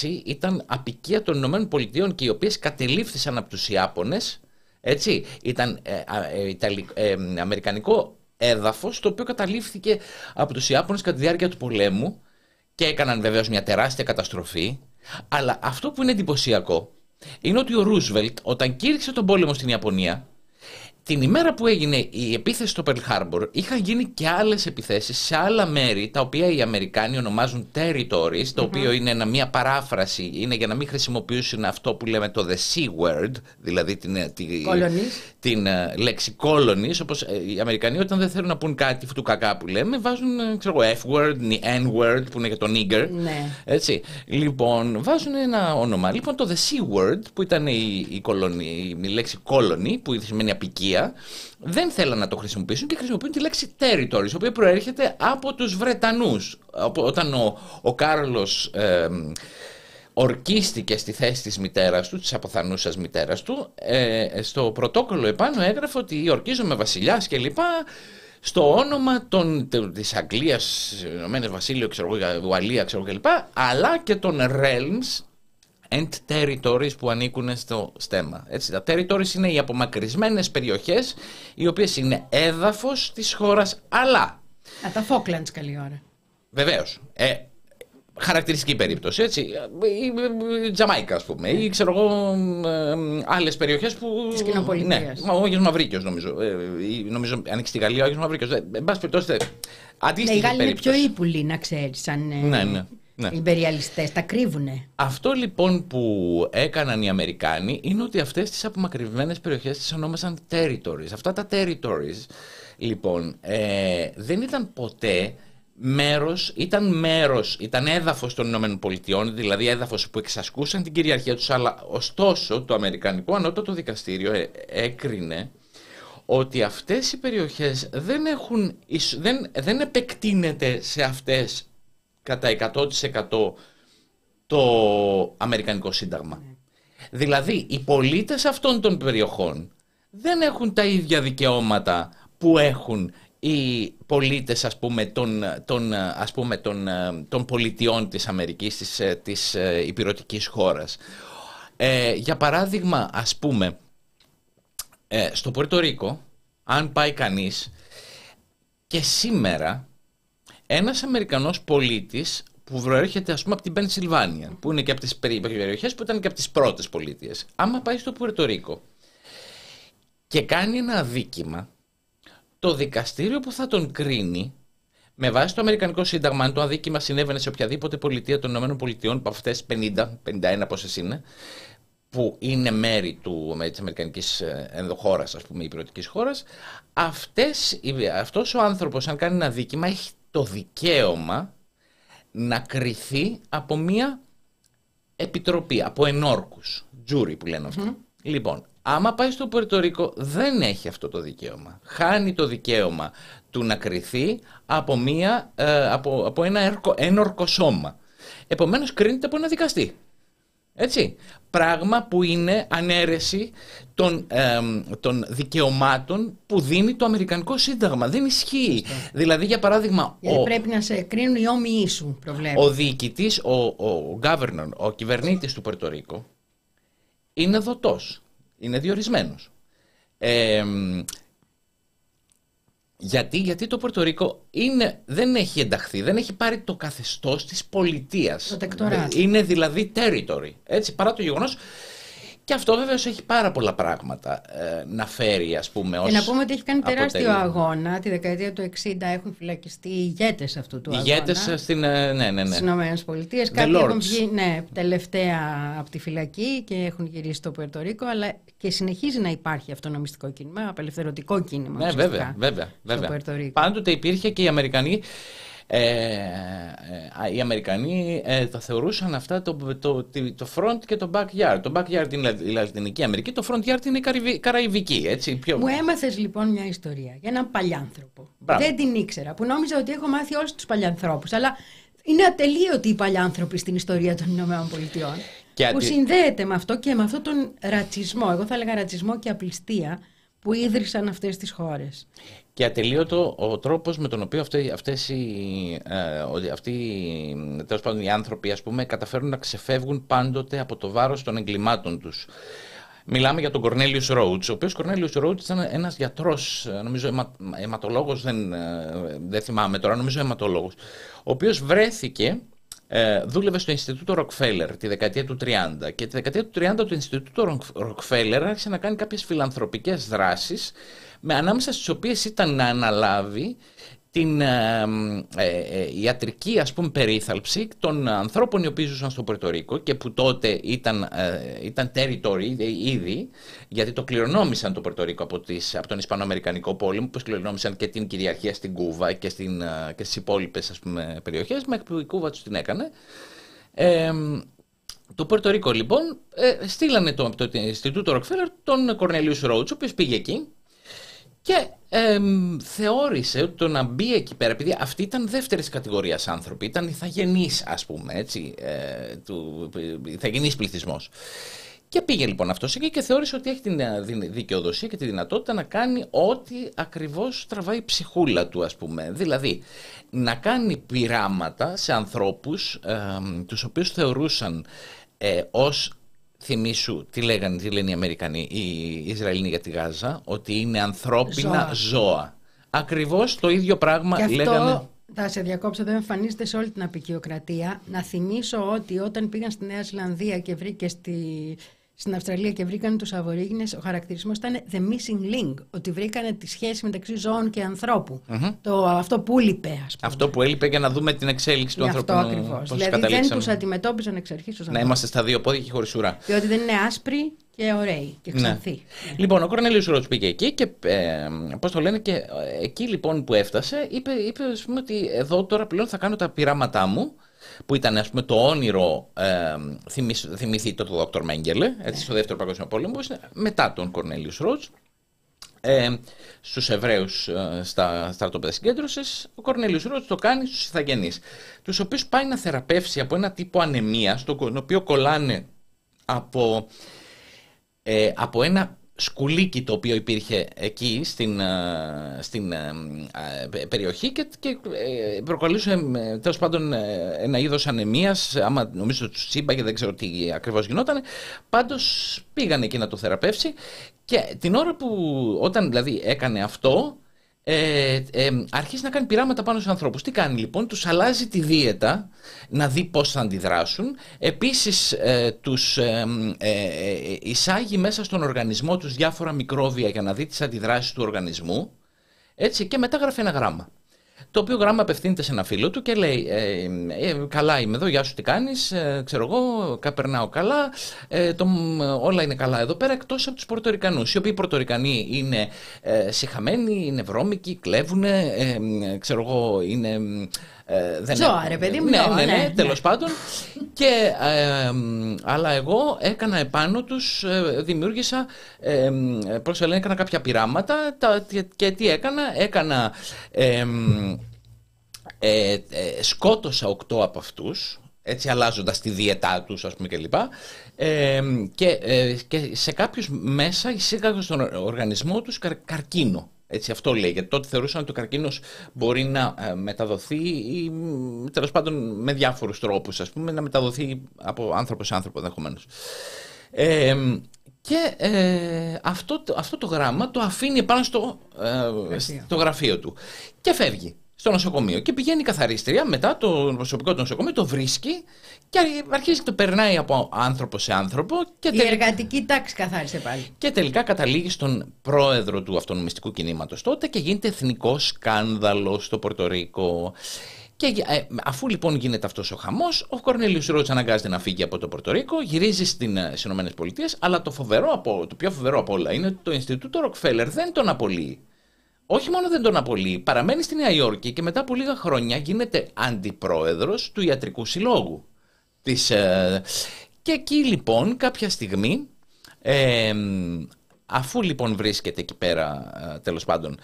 1946 ήταν απικία των Ηνωμένων Πολιτειών και οι οποίες κατελήφθησαν από τους Ιάπωνες έτσι, ήταν ε, ε, ε, αμερικανικό έδαφος το οποίο καταλήφθηκε από τους Ιάπωνες κατά τη διάρκεια του πολέμου και έκαναν βεβαίως μια τεράστια καταστροφή. Αλλά αυτό που είναι εντυπωσιακό είναι ότι ο Ρούσβελτ όταν κήρυξε τον πόλεμο στην Ιαπωνία την ημέρα που έγινε η επίθεση στο Pearl Harbor είχαν γίνει και άλλες επιθέσεις σε άλλα μέρη τα οποία οι Αμερικάνοι ονομάζουν territories το οποίο είναι μια παράφραση είναι για να μην χρησιμοποιήσουν αυτό που λέμε το the C word δηλαδή την, ε, την, την uh, λέξη colonies όπως ε, οι Αμερικανοί όταν δεν θέλουν να πούν κάτι του κακά που λέμε βάζουν ξέρω, F word, N word που είναι για το nigger ναι. έτσι. λοιπόν βάζουν ένα όνομα λοιπόν το the C word που ήταν η, η, κολονή, η λέξη colony που σημαίνει απικία δεν θέλαν να το χρησιμοποιήσουν και χρησιμοποιούν τη λέξη territories, η οποία προέρχεται από τους Βρετανούς. Όταν ο, ο Κάρλος ε, ορκίστηκε στη θέση της μητέρας του, της αποθανούσας μητέρας του, ε, στο πρωτόκολλο επάνω έγραφε ότι ορκίζομαι βασιλιάς και λοιπά, στο όνομα των, της Αγγλίας, Ηνωμένες Βασίλειο, ξέρω, Ουαλία, ξέρω κλπ, αλλά και των realms and territories που ανήκουν στο στέμα. Έτσι, τα territories είναι οι απομακρυσμένες περιοχές οι οποίες είναι έδαφος της χώρας, αλλά... Α, τα Falklands καλή ώρα. Βεβαίως. Ε, χαρακτηριστική περίπτωση, έτσι. Η Τζαμάικα, ας πούμε, ή ξέρω εγώ ε, άλλες περιοχές που... Της κοινοπολιτείας. Ναι, ο Άγιος Μαυρίκιος νομίζω. Ε, νομίζω ανοίξει στη Γαλλία ο Άγιος Μαυρίκιος. Ε, εν πάση περιπτώσει, αντίστοιχη ναι, οι Γάλλοι είναι πιο ύπουλοι, να ξέρεις, σαν... Ε, ναι, ναι. Ναι. Οι υπεριαλιστές, τα κρύβουνε. Αυτό λοιπόν που έκαναν οι Αμερικάνοι είναι ότι αυτές τις απομακρυσμένες περιοχές τις ονόμασαν territories. Αυτά τα territories λοιπόν ε, δεν ήταν ποτέ μέρος, ήταν μέρος, ήταν έδαφος των Ηνωμένων Πολιτειών, δηλαδή έδαφος που εξασκούσαν την κυριαρχία τους, αλλά ωστόσο το Αμερικανικό Ανώτατο Δικαστήριο ε, έκρινε ότι αυτές οι περιοχές δεν, έχουν, δεν, δεν επεκτείνεται σε αυτές κατά 100% το Αμερικανικό Σύνταγμα. Ναι. Δηλαδή, οι πολίτες αυτών των περιοχών δεν έχουν τα ίδια δικαιώματα που έχουν οι πολίτες ας πούμε των, των, ας πούμε, των, των πολιτιών της Αμερικής, της, της ε, υπηρετικής χώρας. Ε, για παράδειγμα, ας πούμε, ε, στο Πορτορίκο, αν πάει κανείς και σήμερα ένας Αμερικανός πολίτης που προέρχεται ας πούμε από την Πενσιλβάνια, που είναι και από τις περιοχές που ήταν και από τις πρώτες πολιτείες. Άμα πάει στο Πουερτορίκο και κάνει ένα αδίκημα, το δικαστήριο που θα τον κρίνει με βάση το Αμερικανικό Σύνταγμα, αν το αδίκημα συνέβαινε σε οποιαδήποτε πολιτεία των ΗΠΑ από αυτές 50, 51 πόσες είναι, που είναι μέρη του, της Αμερικανικής ε, ενδοχώρας, ας πούμε, υπηρετικής χώρας, αυτές, αυτός ο άνθρωπος, αν κάνει ένα δίκημα, έχει το δικαίωμα να κριθεί από μία επιτροπή, από ενόρκους, τζούρι που λένε Λοιπόν, άμα πάει στο Πορτορίκο δεν έχει αυτό το δικαίωμα. Χάνει το δικαίωμα του να κριθεί από, μία, ε, από, από ένα ένορκο σώμα. Επομένως κρίνεται από ένα δικαστή. Έτσι. Πράγμα που είναι ανέρεση των, των δικαιωμάτων που δίνει το Αμερικανικό Σύνταγμα. Δεν ισχύει. Δηλαδή, για παράδειγμα. ο, πρέπει να σε κρίνουν οι όμοιοι σου, προβλέπει. Ο διοικητής, ο, ο, governor, ο κυβερνήτης του Περτορίκο, είναι δοτός. Είναι διορισμένος. Ε, γιατί, γιατί το Πορτορίκο είναι, δεν έχει ενταχθεί, δεν έχει πάρει το καθεστώς της πολιτείας. Είναι δηλαδή territory. Έτσι, παρά το γεγονός και αυτό βέβαια έχει πάρα πολλά πράγματα ε, να φέρει, ας πούμε. Ως και να πούμε ότι έχει κάνει τεράστιο αγώνα. Τη δεκαετία του 60 έχουν φυλακιστεί οι ηγέτες αυτού του αγώνα. Ηγέτες στην. Ε, ναι, ναι, ναι. Στις ΗΠΑ. Κάποιοι έχουν βγει ναι, τελευταία από τη φυλακή και έχουν γυρίσει στο Πουερτορίκο, αλλά και συνεχίζει να υπάρχει αυτό το νομιστικό κίνημα, απελευθερωτικό κίνημα. Ναι, βέβαια, βέβαια. βέβαια. Πάντοτε υπήρχε και οι Αμερικανοί ε, ε, οι Αμερικανοί ε, τα θεωρούσαν αυτά το, το, το, front και το backyard. Το backyard είναι η Λατινική Αμερική, το front yard είναι η Καραϊβική. Έτσι, πιο... Μου έμαθες λοιπόν μια ιστορία για έναν παλιάνθρωπο. Δεν την ήξερα, που νόμιζα ότι έχω μάθει όλους τους παλιάνθρωπου. Αλλά είναι ατελείωτοι οι παλιάνθρωποι στην ιστορία των Ηνωμένων Πολιτειών. που συνδέεται με αυτό και με αυτόν τον ρατσισμό. Εγώ θα έλεγα ρατσισμό και απληστία που ίδρυσαν αυτές τις χώρες και ατελείωτο ο τρόπος με τον οποίο αυτές, αυτές οι, ε, αυτοί τέλος πάντων, οι άνθρωποι ας πούμε, καταφέρουν να ξεφεύγουν πάντοτε από το βάρος των εγκλημάτων τους. Μιλάμε για τον Κορνέλιος Ρόουτς, ο οποίος Κορνέλιος Ρόουτς ήταν ένας γιατρός, νομίζω αιμα, αιματολόγος, δεν, ε, δεν θυμάμαι τώρα, νομίζω αιματολόγος, ο οποίος βρέθηκε ε, δούλευε στο Ινστιτούτο Ροκφέλλερ τη δεκαετία του 30 και τη δεκαετία του 30 το Ινστιτούτο Ροκφέλλερ άρχισε να κάνει κάποιες φιλανθρωπικές δράσεις με ανάμεσα στις οποίες ήταν να αναλάβει την ε, ε, ε, ιατρική ας πούμε περίθαλψη των ανθρώπων οι οποίοι ζούσαν στο Πορτορίκο και που τότε ήταν, ε, ήταν territory ήδη γιατί το κληρονόμησαν το Πορτορίκο από, τις, από τον Ισπανοαμερικανικό πόλεμο που κληρονόμησαν και την κυριαρχία στην Κούβα και, στην, και στις υπόλοιπες ας πούμε, περιοχές μέχρι που η Κούβα τους την έκανε. το Πορτορίκο λοιπόν ε, στείλανε το, το, το Ινστιτούτο Ροκφέλλερ τον Κορνελίου Ρόουτς ο οποίος πήγε εκεί και θεώρησε ότι το να μπει εκεί πέρα, επειδή αυτοί ήταν δεύτερης κατηγορίας άνθρωποι, ήταν ηθαγενείς, ας πούμε, έτσι, ε, του, ηθαγενής πληθυσμός. Και πήγε λοιπόν αυτός εκεί και θεώρησε ότι έχει την ε, δικαιοδοσία και τη δυνατότητα να κάνει ό,τι ακριβώς τραβάει η ψυχούλα του, ας πούμε. Δηλαδή, να κάνει πειράματα σε ανθρώπους, ε, τους οποίους θεωρούσαν ε, ως θυμίσου τι λέγανε, τι λένε οι Αμερικανοί, οι Ισραηλοί για τη Γάζα, ότι είναι ανθρώπινα ζώα. ζώα. Ακριβώς το ίδιο πράγμα και αυτό... λέγανε... Θα σε διακόψω, δεν εμφανίζεται σε όλη την απεικιοκρατία. Να θυμίσω ότι όταν πήγαν στη Νέα Ζηλανδία και βρήκε στη, στην Αυστραλία και βρήκαν τους Αβορήγινε, ο χαρακτηρισμός ήταν the missing link. Ότι βρήκαν τη σχέση μεταξύ ζώων και ανθρώπου. Το, αυτό που έλειπε, ας πούμε. Αυτό που έλειπε για να δούμε την εξέλιξη του ανθρώπου. Αυτό ακριβώς. Δηλαδή δεν τους αντιμετώπιζαν εξ αρχής ω Να είμαστε στα δύο πόδια και χωρίς ουρά. Διότι δεν είναι άσπροι και ωραίοι και ναι. ξανθοί. Ναι. Λοιπόν, ο Κορνέλιο Ρότ πήγε εκεί και ε, πώς το λένε, και ε, εκεί λοιπόν που έφτασε, είπε, είπε πούμε, ότι εδώ τώρα πλέον θα κάνω τα πειράματά μου που ήταν ας πούμε, το όνειρο, ε, θυμηθείτε το Δόκτωρ Μέγκελε, έτσι, στο δεύτερο παγκόσμιο πόλεμο, μετά τον Κορνέλιους Ρότς, ε, στους Εβραίους ε, στα στρατόπεδα συγκέντρωσης, ο Κορνέλιος Ρότς το κάνει στους Ιθαγενείς, τους οποίους πάει να θεραπεύσει από ένα τύπο ανεμίας, το οποίο κολλάνε από, ε, από ένα σκουλίκι το οποίο υπήρχε εκεί στην, ε, στην ε, ε, περιοχή και, και προκαλούσε τέλος πάντων ένα είδος ανεμίας, άμα νομίζω τους και δεν ξέρω τι ακριβώς γινόταν, πάντως πήγαν εκεί να το θεραπεύσει και την ώρα που όταν δηλαδή έκανε αυτό ε, ε, αρχίζει να κάνει πειράματα πάνω στους ανθρώπους. Τι κάνει λοιπόν, τους αλλάζει τη δίαιτα, να δει πώς θα αντιδράσουν. Επίσης ε, τους ε, ε, εισάγει μέσα στον οργανισμό τους διάφορα μικρόβια για να δει τις αντιδράσεις του οργανισμού. Έτσι, και μετά γράφει ένα γράμμα. Το οποίο γράμμα απευθύνεται σε ένα φίλο του και λέει ε, ε, «Καλά είμαι εδώ, γεια σου τι κάνεις, ε, ξέρω εγώ, περνάω καλά, ε, το, όλα είναι καλά εδώ πέρα εκτός από τους Πορτορικανούς, οι οποίοι Πορτορικανοί είναι ε, συχαμένοι, είναι βρώμικοι, κλέβουν, ξέρω εγώ, είναι ε, δεν Ζώα, ρε παιδί μου. Ναι, ναι, ναι, ναι, ναι. τέλος πάντων. Και, ε, αλλά εγώ έκανα επάνω τους, ε, δημιούργησα, ε, πώς λένε, έκανα κάποια πειράματα τα, και τι έκανα, έκανα, ε, ε, σκότωσα οκτώ από αυτούς, έτσι αλλάζοντας τη διαιτά τους ας πούμε κλπ. Ε, και, και σε κάποιους μέσα εισήγαγα στον οργανισμό τους καρκίνο. Έτσι αυτό λέει, γιατί τότε θεωρούσαν ότι ο καρκίνος μπορεί να ε, μεταδοθεί ή τέλος πάντων με διάφορους τρόπους, ας πούμε, να μεταδοθεί από άνθρωπο σε άνθρωπο ενδεχομένως. Ε, και ε, αυτό, αυτό το γράμμα το αφήνει πάνω στο, ε, στο γραφείο του. Και φεύγει στο νοσοκομείο. Και πηγαίνει η καθαρίστρια μετά το προσωπικό του νοσοκομείο, το βρίσκει και αρχίζει και το περνάει από άνθρωπο σε άνθρωπο. Και η εργατική τάξη καθάρισε πάλι. Και τελικά καταλήγει στον πρόεδρο του αυτονομιστικού κινήματος τότε και γίνεται εθνικό σκάνδαλο στο Πορτορίκο. Και ε, αφού λοιπόν γίνεται αυτός ο χαμός, ο Κορνέλιος Ρότς αναγκάζεται να φύγει από το Πορτορίκο, γυρίζει στις ΗΠΑ, αλλά το, φοβερό το πιο φοβερό από όλα είναι ότι το Ινστιτούτο Ροκφέλερ δεν τον απολύει όχι μόνο δεν τον απολύει, παραμένει στη Νέα Υόρκη και μετά από λίγα χρόνια γίνεται αντιπρόεδρος του Ιατρικού Συλλόγου. Της, ε, και εκεί λοιπόν κάποια στιγμή, ε, αφού λοιπόν βρίσκεται εκεί πέρα ε, τέλος πάντων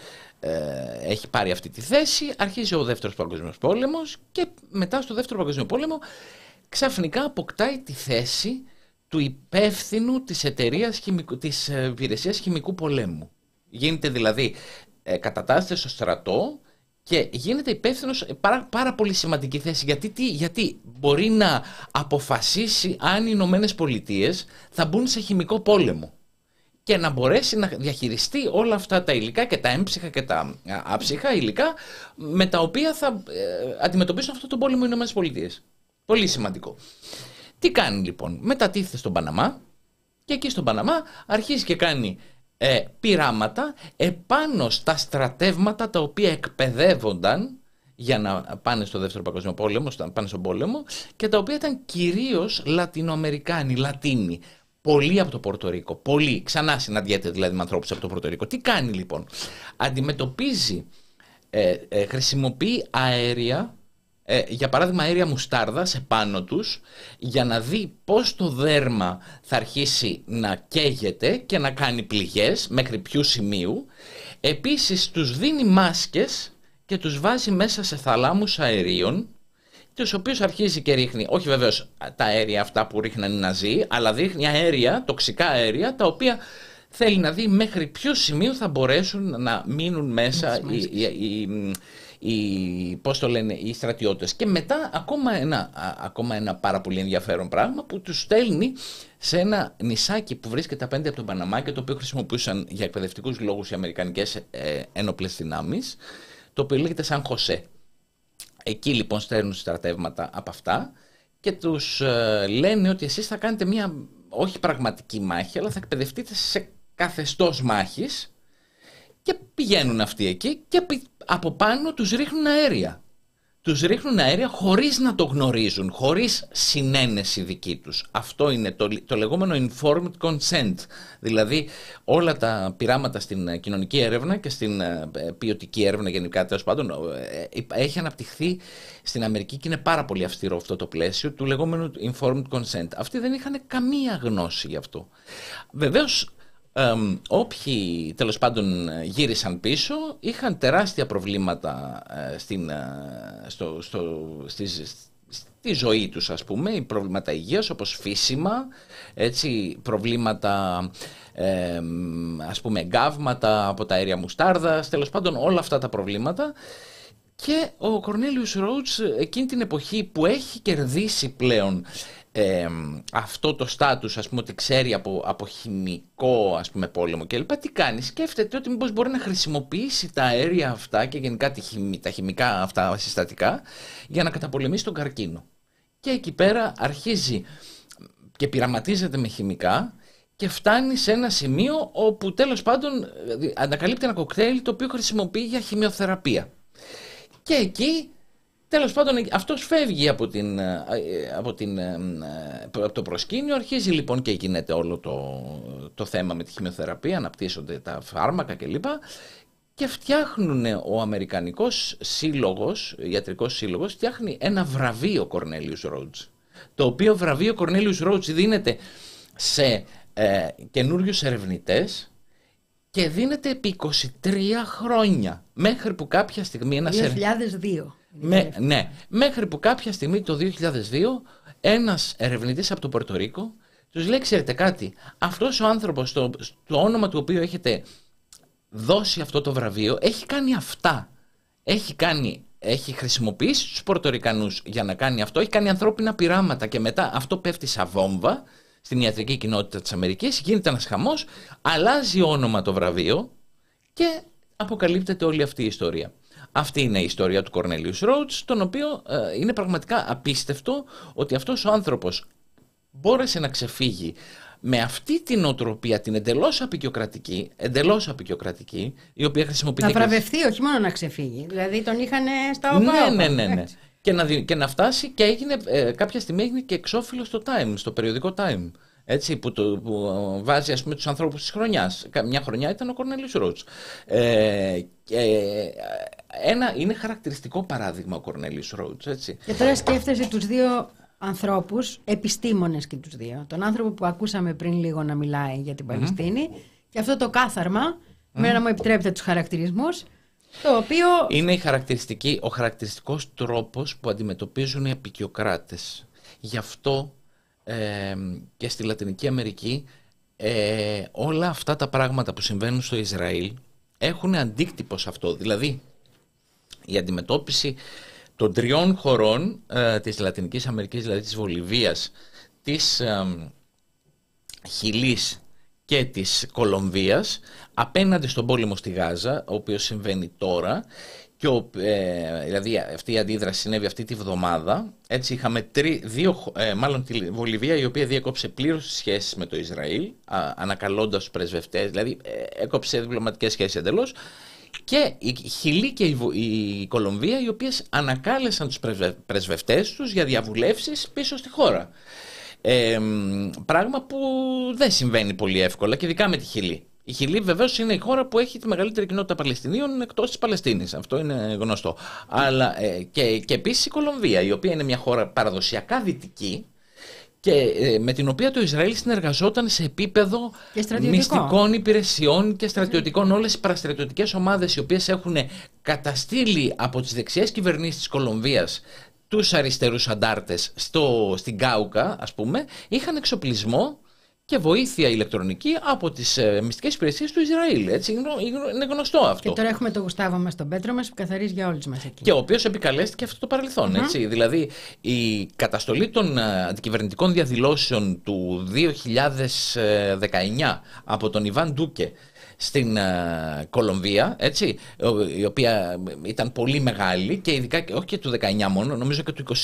έχει πάρει αυτή τη θέση, αρχίζει ο Δεύτερος Παγκοσμίος Πόλεμος και μετά στο Δεύτερο Παγκοσμίο Πόλεμο ξαφνικά αποκτάει τη θέση του υπεύθυνου της εταιρείας της υπηρεσίας χημικού πολέμου. Γίνεται δηλαδή ε, κατατάσσεται στο στρατό και γίνεται υπεύθυνος πάρα, πάρα πολύ σημαντική θέση. Γιατί, τι, γιατί μπορεί να αποφασίσει αν οι Ηνωμένες Πολιτείες θα μπουν σε χημικό πόλεμο και να μπορέσει να διαχειριστεί όλα αυτά τα υλικά και τα έμψυχα και τα άψυχα υλικά με τα οποία θα ε, αντιμετωπίσουν αυτό το πόλεμο οι Ηνωμένες Πολιτείες. Πολύ σημαντικό. Τι κάνει λοιπόν, μετατίθεται στον Παναμά και εκεί στον Παναμά αρχίζει και κάνει ε, πειράματα επάνω στα στρατεύματα τα οποία εκπαιδεύονταν για να πάνε στο δεύτερο παγκόσμιο πόλεμο, πάνε στον πόλεμο και τα οποία ήταν κυρίως Λατινοαμερικάνοι, Λατίνοι. Πολλοί από το Πορτορίκο, πολλοί, ξανά συναντιέται δηλαδή με ανθρώπους από το Πορτορίκο. Τι κάνει λοιπόν, αντιμετωπίζει, ε, ε, χρησιμοποιεί αέρια ε, για παράδειγμα αέρια μουστάρδας επάνω τους για να δει πώς το δέρμα θα αρχίσει να καίγεται και να κάνει πληγές μέχρι ποιου σημείου. Επίσης τους δίνει μάσκες και τους βάζει μέσα σε θαλάμους αερίων τους οποίους αρχίζει και ρίχνει, όχι βεβαίως τα αέρια αυτά που ρίχναν οι Ναζί, αλλά δείχνει αέρια, τοξικά αέρια, τα οποία θέλει να δει μέχρι ποιο σημείο θα μπορέσουν να μείνουν μέσα οι, οι, πώς το λένε, οι στρατιώτες. Και μετά ακόμα ένα, ακόμα ένα πάρα πολύ ενδιαφέρον πράγμα που τους στέλνει σε ένα νησάκι που βρίσκεται απέναντι από τον Παναμά και το οποίο χρησιμοποιούσαν για εκπαιδευτικούς λόγους οι Αμερικανικές ε, ένοπλες δυνάμεις, το οποίο λέγεται Σαν Χωσέ. Εκεί λοιπόν στέλνουν στρατεύματα από αυτά και τους ε, λένε ότι εσείς θα κάνετε μια όχι πραγματική μάχη, αλλά θα εκπαιδευτείτε σε καθεστώς μάχης και πηγαίνουν αυτοί εκεί και από πάνω τους ρίχνουν αέρια. Τους ρίχνουν αέρια χωρίς να το γνωρίζουν, χωρίς συνένεση δική τους. Αυτό είναι το, το λεγόμενο informed consent. Δηλαδή όλα τα πειράματα στην κοινωνική έρευνα και στην ε, ποιοτική έρευνα γενικά τέλος πάντων ε, έχει αναπτυχθεί στην Αμερική και είναι πάρα πολύ αυστηρό αυτό το πλαίσιο του λεγόμενου informed consent. Αυτοί δεν είχαν καμία γνώση γι' αυτό. Βεβαίως όποιοι τέλος πάντων γύρισαν πίσω είχαν τεράστια προβλήματα ε, στην, ε, στο, στο, στη ζωή τους ας πούμε, προβλήματα υγείας όπως φύσιμα, έτσι, προβλήματα ε, ας πούμε εγκάβματα από τα αέρια μουστάρδας, τέλος πάντων όλα αυτά τα προβλήματα. Και ο Κορνέλιους Ρότς εκείνη την εποχή που έχει κερδίσει πλέον αυτό το στάτους ας πούμε ότι ξέρει από, από χημικό ας πούμε πόλεμο κλπ. Τι κάνει, σκέφτεται ότι μήπως μπορεί να χρησιμοποιήσει τα αέρια αυτά και γενικά τα χημικά αυτά συστατικά για να καταπολεμήσει τον καρκίνο. Και εκεί πέρα αρχίζει και πειραματίζεται με χημικά και φτάνει σε ένα σημείο όπου τέλος πάντων ε, ανακαλύπτει ένα κοκτέιλ το οποίο χρησιμοποιεί για χημειοθεραπεία. Και εκεί Τέλος πάντων αυτός φεύγει από, την, από, την, από το προσκήνιο, αρχίζει λοιπόν και γίνεται όλο το, το θέμα με τη χημειοθεραπεία, αναπτύσσονται τα φάρμακα κλπ. Και φτιάχνουν ο Αμερικανικός σύλλογος, ιατρικός σύλλογος, φτιάχνει ένα βραβείο Κορνέλιους Ρότζ. Το οποίο βραβείο Κορνέλιους Ρότζ δίνεται σε ε, καινούριους ερευνητές και δίνεται επί 23 χρόνια. Μέχρι που κάποια στιγμή ένας 2002. Με, ναι, μέχρι που κάποια στιγμή το 2002 ένας ερευνητής από το Πορτορίκο τους λέει ξέρετε κάτι, αυτός ο άνθρωπος το, το όνομα του οποίου έχετε δώσει αυτό το βραβείο έχει κάνει αυτά. Έχει κάνει έχει χρησιμοποιήσει τους Πορτορικανούς για να κάνει αυτό, έχει κάνει ανθρώπινα πειράματα και μετά αυτό πέφτει σαν βόμβα στην ιατρική κοινότητα της Αμερικής, γίνεται ένας χαμός, αλλάζει όνομα το βραβείο και αποκαλύπτεται όλη αυτή η ιστορία. Αυτή είναι η ιστορία του Κορνέλιους Ρότς, τον οποίο ε, είναι πραγματικά απίστευτο ότι αυτός ο άνθρωπος μπόρεσε να ξεφύγει με αυτή την οτροπία, την εντελώς απεικιοκρατική, εντελώς απεικιοκρατική, η οποία χρησιμοποιείται... Να βραβευτεί, όχι μόνο να ξεφύγει. Δηλαδή τον είχαν στα όπα. Ναι, ναι, ναι, ναι. Και να, και να φτάσει και έγινε, ε, κάποια στιγμή έγινε και εξώφυλλος στο Time, στο περιοδικό Time έτσι, που, το, που βάζει ας πούμε τους ανθρώπους της χρονιάς. Μια χρονιά ήταν ο Κορνέλης Ρότς. Ε, ένα, είναι χαρακτηριστικό παράδειγμα ο Κορνέλης Ρότς. Έτσι. Και τώρα σκέφτεσαι τους δύο ανθρώπους, επιστήμονες και τους δύο. Τον άνθρωπο που ακούσαμε πριν λίγο να μιλάει για την Παλαιστίνη και αυτό το κάθαρμα, mm. με να μου επιτρέπετε τους χαρακτηρισμούς, το οποίο... Είναι η χαρακτηριστική, ο χαρακτηριστικός τρόπος που αντιμετωπίζουν οι επικιοκράτες. Γι' αυτό και στη Λατινική Αμερική ε, όλα αυτά τα πράγματα που συμβαίνουν στο Ισραήλ έχουν αντίκτυπο σε αυτό. Δηλαδή η αντιμετώπιση των τριών χωρών ε, της Λατινικής Αμερικής, δηλαδή της Βολιβίας, της ε, Χιλής και της Κολομβίας απέναντι στον πόλεμο στη Γάζα, ο οποίος συμβαίνει τώρα και ο, ε, δηλαδή αυτή η αντίδραση συνέβη αυτή τη βδομάδα. Έτσι είχαμε τρι, δύο, ε, μάλλον τη Βολιβία η οποία διέκοψε πλήρως τις σχέσεις με το Ισραήλ, α, ανακαλώντας τους πρεσβευτές, δηλαδή ε, έκοψε διπλωματικές σχέσεις εντελώς. Και η Χιλή και η, η Κολομβία οι οποίες ανακάλεσαν τους πρεσβευτές τους για διαβουλεύσεις πίσω στη χώρα. Ε, πράγμα που δεν συμβαίνει πολύ εύκολα και ειδικά με τη Χιλή. Η Χιλή βεβαίως είναι η χώρα που έχει τη μεγαλύτερη κοινότητα Παλαιστινίων εκτός της Παλαιστίνης. Αυτό είναι γνωστό. Αλλά ε, και, και επίσης η Κολομβία, η οποία είναι μια χώρα παραδοσιακά δυτική και ε, με την οποία το Ισραήλ συνεργαζόταν σε επίπεδο μυστικών υπηρεσιών και στρατιωτικών. Όλες οι παραστρατιωτικές ομάδες οι οποίες έχουν καταστήλει από τις δεξιές κυβερνήσεις της Κολομβίας τους αριστερούς αντάρτες στην Κάουκα, ας πούμε, είχαν εξοπλισμό και βοήθεια ηλεκτρονική από τις ε, μυστικές υπηρεσίες του Ισραήλ. Έτσι, είναι γνωστό αυτό. Και τώρα έχουμε τον Γουστάβο μας τον Πέτρο μας που καθαρίζει για όλους μας εκεί. Και ο οποίος επικαλέστηκε αυτό το παρελθον Έτσι, δηλαδή η καταστολή των ε, αντικυβερνητικών διαδηλώσεων του 2019 από τον Ιβάν Ντούκε στην uh, Κολομβία, έτσι, η οποία ήταν πολύ μεγάλη και ειδικά όχι και του 19 μόνο, νομίζω και του 21,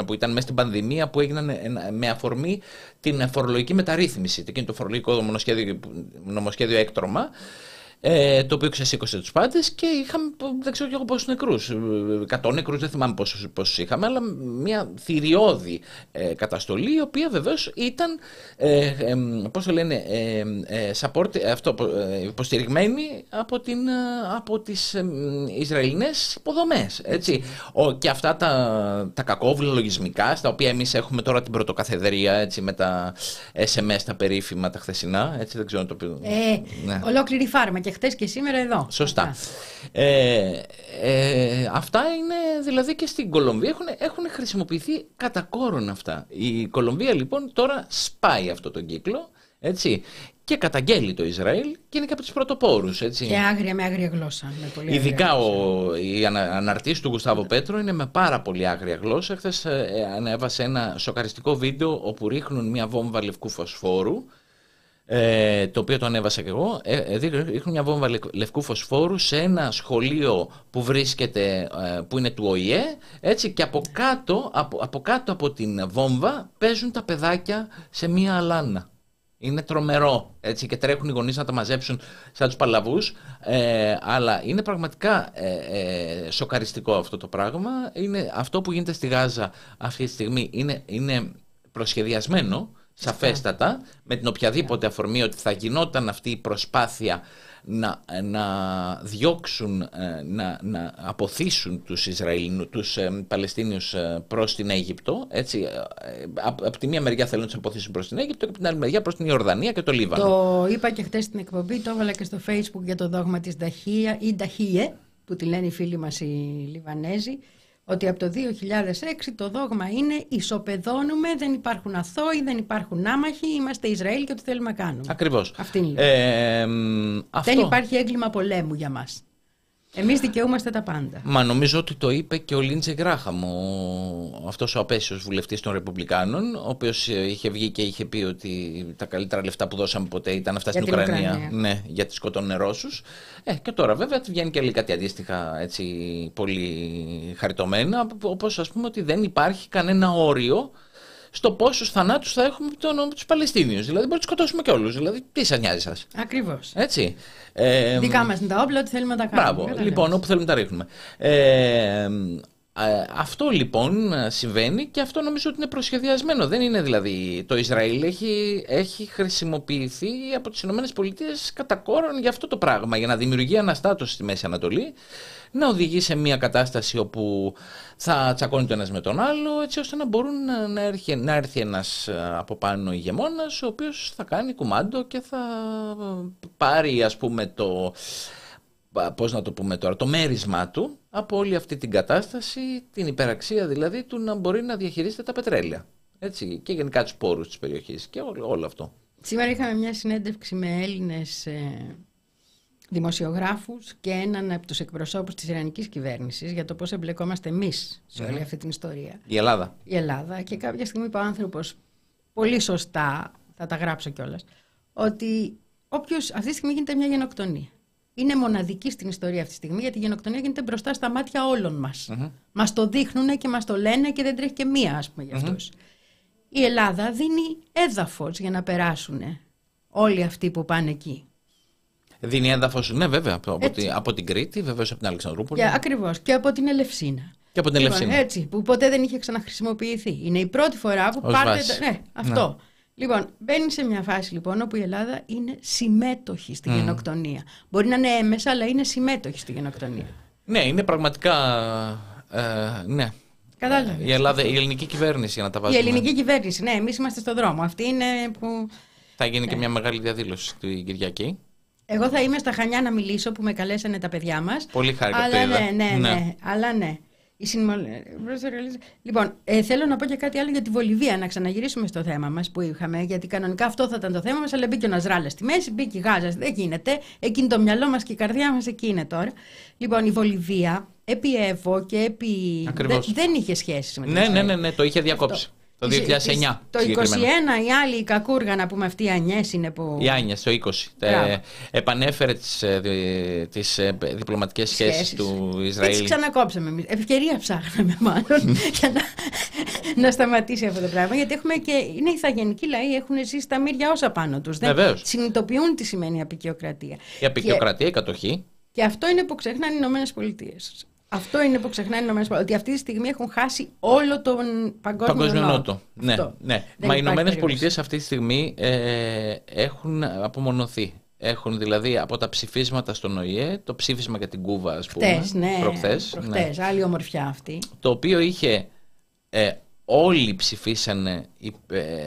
20-21 που ήταν μέσα στην πανδημία που έγιναν με αφορμή την φορολογική μεταρρύθμιση, εκείνο το φορολογικό νομοσχέδιο, νομοσχέδιο έκτρωμα, ε, το οποίο ξεσήκωσε τους πάντες και είχαμε, δεν ξέρω και εγώ πόσους νεκρούς, 100 νεκρούς, δεν θυμάμαι πόσους, πόσους είχαμε, αλλά μια θηριώδη ε, καταστολή, η οποία βεβαίως ήταν, ε, ε, πώς το λένε, ε, ε support, αυτό, ε, υποστηριγμένη από, την, από τις Ισραηλινές υποδομές, έτσι. Ο, και αυτά τα, τα κακόβουλα λογισμικά, στα οποία εμείς έχουμε τώρα την πρωτοκαθεδρία, έτσι, με τα SMS, τα περίφημα, τα χθεσινά, έτσι, δεν ξέρω το πει. Ε, ναι. Ολόκληρη φάρμα και χτες και σήμερα εδώ. Σωστά. Ε, ε, αυτά είναι δηλαδή και στην Κολομβία έχουν, έχουν χρησιμοποιηθεί κατά κόρον αυτά. Η Κολομβία λοιπόν τώρα σπάει αυτό τον κύκλο έτσι, και καταγγέλει το Ισραήλ και είναι και από τους πρωτοπόρους. Και άγρια με άγρια γλώσσα. Με πολύ Ειδικά ο, η αναρτήση του Γουστάβο Πέτρο είναι με πάρα πολύ άγρια γλώσσα. Χθες ε, ανέβασε ένα σοκαριστικό βίντεο όπου ρίχνουν μια βόμβα λευκού φωσφόρου ε, το οποίο το ανέβασα και εγώ, ε, ε ρίχνουν μια βόμβα λευκού φωσφόρου σε ένα σχολείο που βρίσκεται, ε, που είναι του ΟΗΕ, έτσι, και από κάτω, από, από κάτω από την βόμβα παίζουν τα παιδάκια σε μια αλάνα. Είναι τρομερό έτσι, και τρέχουν οι γονείς να τα μαζέψουν σαν τους παλαβούς. Ε, αλλά είναι πραγματικά ε, ε, σοκαριστικό αυτό το πράγμα. Είναι, αυτό που γίνεται στη Γάζα αυτή τη στιγμή είναι, είναι προσχεδιασμένο σαφέστατα με την οποιαδήποτε αφορμή ότι θα γινόταν αυτή η προσπάθεια να, να διώξουν, ε, να, να αποθήσουν τους Ισραηλινούς, τους ε, Παλαιστίνιους ε, προς την Αίγυπτο. Έτσι, από, από τη μία μεριά θέλουν να τους αποθήσουν προς την Αίγυπτο και από την άλλη μεριά προς την Ιορδανία και το Λίβανο. Το είπα και χτες στην εκπομπή, το έβαλα και στο facebook για το δόγμα της Νταχία ή Νταχίε, που τη λένε οι φίλοι μας οι Λιβανέζοι, ότι από το 2006 το δόγμα είναι ισοπεδώνουμε, δεν υπάρχουν αθώοι, δεν υπάρχουν άμαχοι, είμαστε Ισραήλ και ό,τι θέλουμε να κάνουμε. Ακριβώς. Αυτή είναι ε, αυτό... Δεν υπάρχει έγκλημα πολέμου για μας. Εμείς δικαιούμαστε τα πάντα. Μα νομίζω ότι το είπε και ο Λίντζε Γκράχαμ, ο, αυτός ο απέσιος βουλευτής των Ρεπουμπλικάνων, ο οποίος ε, είχε βγει και είχε πει ότι τα καλύτερα λεφτά που δώσαμε ποτέ ήταν αυτά στην Ουκρανία, Ουκρανία. Ναι, για τις σκοτώνουν Ρώσους. Ε, και τώρα βέβαια βγαίνει και κάτι αντίστοιχα έτσι, πολύ χαριτωμένα, όπως ας πούμε ότι δεν υπάρχει κανένα όριο στο πόσους θανάτους θα έχουμε από τους Παλαιστίνιους. Δηλαδή, μπορεί να τους σκοτώσουμε και όλους. Δηλαδή, τι σας νοιάζει σας; Ακριβώς. Έτσι. Ε, Δικά μας είναι τα όπλα, ό,τι θέλουμε να τα κάνουμε. Μπράβο. Λοιπόν, όπου θέλουμε να τα ρίχνουμε. Ε, αυτό λοιπόν συμβαίνει και αυτό νομίζω ότι είναι προσχεδιασμένο. Δεν είναι δηλαδή. Το Ισραήλ έχει, έχει χρησιμοποιηθεί από τις ΗΠΑ κατά κόρον για αυτό το πράγμα, για να δημιουργεί αναστάτωση στη Μέση Ανατολή να οδηγεί σε μια κατάσταση όπου θα τσακώνει το ένας με τον άλλο έτσι ώστε να μπορούν να, έρθει, να έρθει ένας ε, από πάνω ηγεμόνας ο οποίος θα κάνει κουμάντο και θα πάρει ας πούμε το πώς να το πούμε τώρα, το μέρισμά του από όλη αυτή την κατάσταση, την υπεραξία δηλαδή του να μπορεί να διαχειρίζεται τα πετρέλαια. Έτσι, και γενικά τους πόρους της περιοχής και όλο, όλο αυτό. Σήμερα είχαμε μια συνέντευξη με Έλληνες ε, δημοσιογράφους και έναν από τους εκπροσώπους της Ιρανικής κυβέρνησης για το πώς εμπλεκόμαστε εμείς σε όλη αυτή την ιστορία. Η Ελλάδα. Η Ελλάδα και κάποια στιγμή είπε ο άνθρωπος πολύ σωστά, θα τα γράψω κιόλας, ότι όποιος αυτή τη στιγμή γίνεται μια γενοκτονία. Είναι μοναδική στην ιστορία αυτή τη στιγμή γιατί η γενοκτονία γίνεται μπροστά στα μάτια όλων μας. Mm-hmm. Μας το δείχνουν και μας το λένε και δεν τρέχει και μία ας πούμε για αυτούς. Η Ελλάδα δίνει έδαφος για να περάσουν όλοι αυτοί που πάνε εκεί. Δίνει έδαφος, ναι, βέβαια. Από, την, από την Κρήτη, βεβαίως από την Αλεξανδρούπολη. Ακριβώς. Και από την Ελευσίνα. Και από την λοιπόν, Ελευσίνα. Έτσι, που ποτέ δεν είχε ξαναχρησιμοποιηθεί. Είναι η πρώτη φορά που πάρτε. Ναι, αυτό. Ναι. Λοιπόν, μπαίνει σε μια φάση λοιπόν όπου η Ελλάδα είναι συμμέτοχη στη mm. γενοκτονία. Μπορεί να είναι έμεσα, αλλά είναι συμμέτοχη στη γενοκτονία. Ναι, είναι πραγματικά. Ε, ναι. Κατάλαβες. Η, Ελλάδα, η ελληνική κυβέρνηση, για να τα βάζουμε. Η ελληνική κυβέρνηση, ναι, εμείς είμαστε στον δρόμο. Αυτή είναι που. Θα γίνει και ναι. μια μεγάλη διαδήλωση την Κυριακή. Εγώ θα είμαι στα Χανιά να μιλήσω που με καλέσανε τα παιδιά μας. Πολύ χάρηκα Αλλά ναι, ναι, ναι, ναι, αλλά ναι. Η Λοιπόν, ε, θέλω να πω και κάτι άλλο για τη Βολιβία, να ξαναγυρίσουμε στο θέμα μας που είχαμε, γιατί κανονικά αυτό θα ήταν το θέμα μας, αλλά μπήκε ο Ναζράλας στη μέση, μπήκε η Γάζα, δεν γίνεται. Εκείνη το μυαλό μας και η καρδιά μας εκεί είναι τώρα. Λοιπόν, η Βολιβία επί Εύω και επί. Δεν, δεν είχε σχέσεις με την Ναι, ναι, ναι, ναι, το είχε διακόψει. Το 2009. Το 2021 η άλλη η κακούργα να πούμε αυτή η Ανιές είναι που... Η Άνιες το 20. Ε, επανέφερε τις, ε, τις ε, διπλωματικές σχέσεις, σχέσεις του Ισραήλ. Έτσι ξανακόψαμε εμείς. Ευκαιρία ψάχναμε μάλλον για να, να σταματήσει αυτό το πράγμα. Γιατί έχουμε και, είναι ηθαγενικοί λαοί, έχουν ζήσει τα μύρια όσα πάνω τους. Δεν συνειδητοποιούν τι σημαίνει η απεικιοκρατία. Η απεικιοκρατία, η κατοχή. Και αυτό είναι που ξεχνάνε οι Ηνωμένες Πολιτείες. Αυτό είναι που ξεχνάνε οι ΗΠΑ. Ότι αυτή τη στιγμή έχουν χάσει όλο τον παγκόσμιο, παγκόσμιο νότο. Ναι, ναι. Μα οι Ηνωμένες Πολιτείες αυτή τη στιγμή ε, έχουν απομονωθεί. Έχουν δηλαδή από τα ψηφίσματα στον ΟΗΕ, το ψήφισμα για την Κούβα, ας πούμε. Χτες, ναι. Προχθές, ναι. άλλη ομορφιά αυτή. Το οποίο είχε. Ε, όλοι ψηφίσανε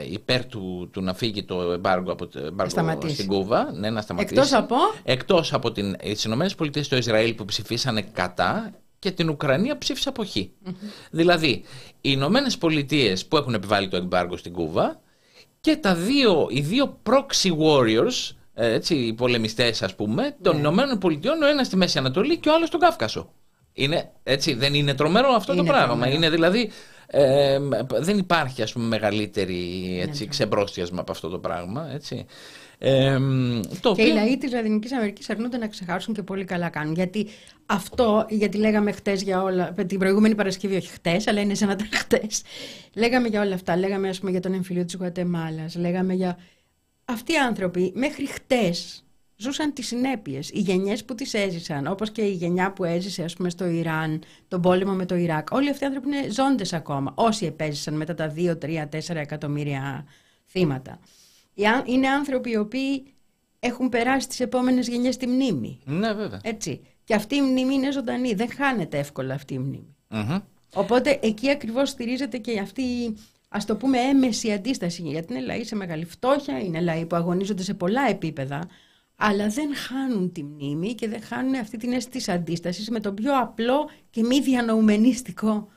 υπέρ του, του να φύγει το εμπάργκο από το εμπάργκο στην Κούβα. Ναι, να σταματήσει. Εκτός από, Εκτός από την, τις ΗΠΑ και το Ισραήλ που ψηφίσανε κατά και την Ουκρανία ψήφισε Δηλαδή, οι Ηνωμένες Πολιτείες που έχουν επιβάλει το εμπάργκο στην Κούβα και τα δύο, οι δύο proxy warriors, ε, έτσι, οι πολεμιστές, ας πούμε, των yeah. Ναι. Ηνωμένων Πολιτειών, ο ένας στη Μέση Ανατολή και ο άλλος στον Κάφκασο. Είναι, έτσι, δεν είναι τρομερό αυτό το πράγμα. Τρομερό. Είναι δηλαδή. Ε, δεν υπάρχει ας πούμε μεγαλύτερη έτσι, ναι, ξεμπρόστιασμα από αυτό το πράγμα. Έτσι. Ε, το και οι λαοί της Λατινικής Αμερικής αρνούνται να ξεχάσουν και πολύ καλά κάνουν. Γιατί αυτό, γιατί λέγαμε χτες για όλα, την προηγούμενη Παρασκευή, όχι χτες, αλλά είναι σαν να ήταν χτες. Λέγαμε για όλα αυτά. Λέγαμε, ας πούμε, για τον εμφυλίο της Γουατεμάλας. Λέγαμε για αυτοί οι άνθρωποι μέχρι χτες ζούσαν τις συνέπειες. Οι γενιές που τις έζησαν, όπως και η γενιά που έζησε ας πούμε, στο Ιράν, τον πόλεμο με το Ιράκ, όλοι αυτοί οι άνθρωποι είναι ζώντες ακόμα, όσοι επέζησαν μετά τα 2, 3, 4 εκατομμύρια θύματα. Είναι άνθρωποι οι οποίοι έχουν περάσει τις επόμενες γενιές τη μνήμη. Ναι, βέβαια. Έτσι. Και αυτή η μνήμη είναι ζωντανή. Δεν χάνεται εύκολα αυτή η μνημη Οπότε εκεί ακριβώς στηρίζεται και αυτή ας το πούμε έμεση αντίσταση γιατί είναι λαοί σε μεγάλη φτώχεια, είναι λαοί που αγωνίζονται σε πολλά επίπεδα αλλά δεν χάνουν τη μνήμη και δεν χάνουν αυτή την αίσθηση της αντίστασης με τον πιο απλό και μη διανοουμενίστικο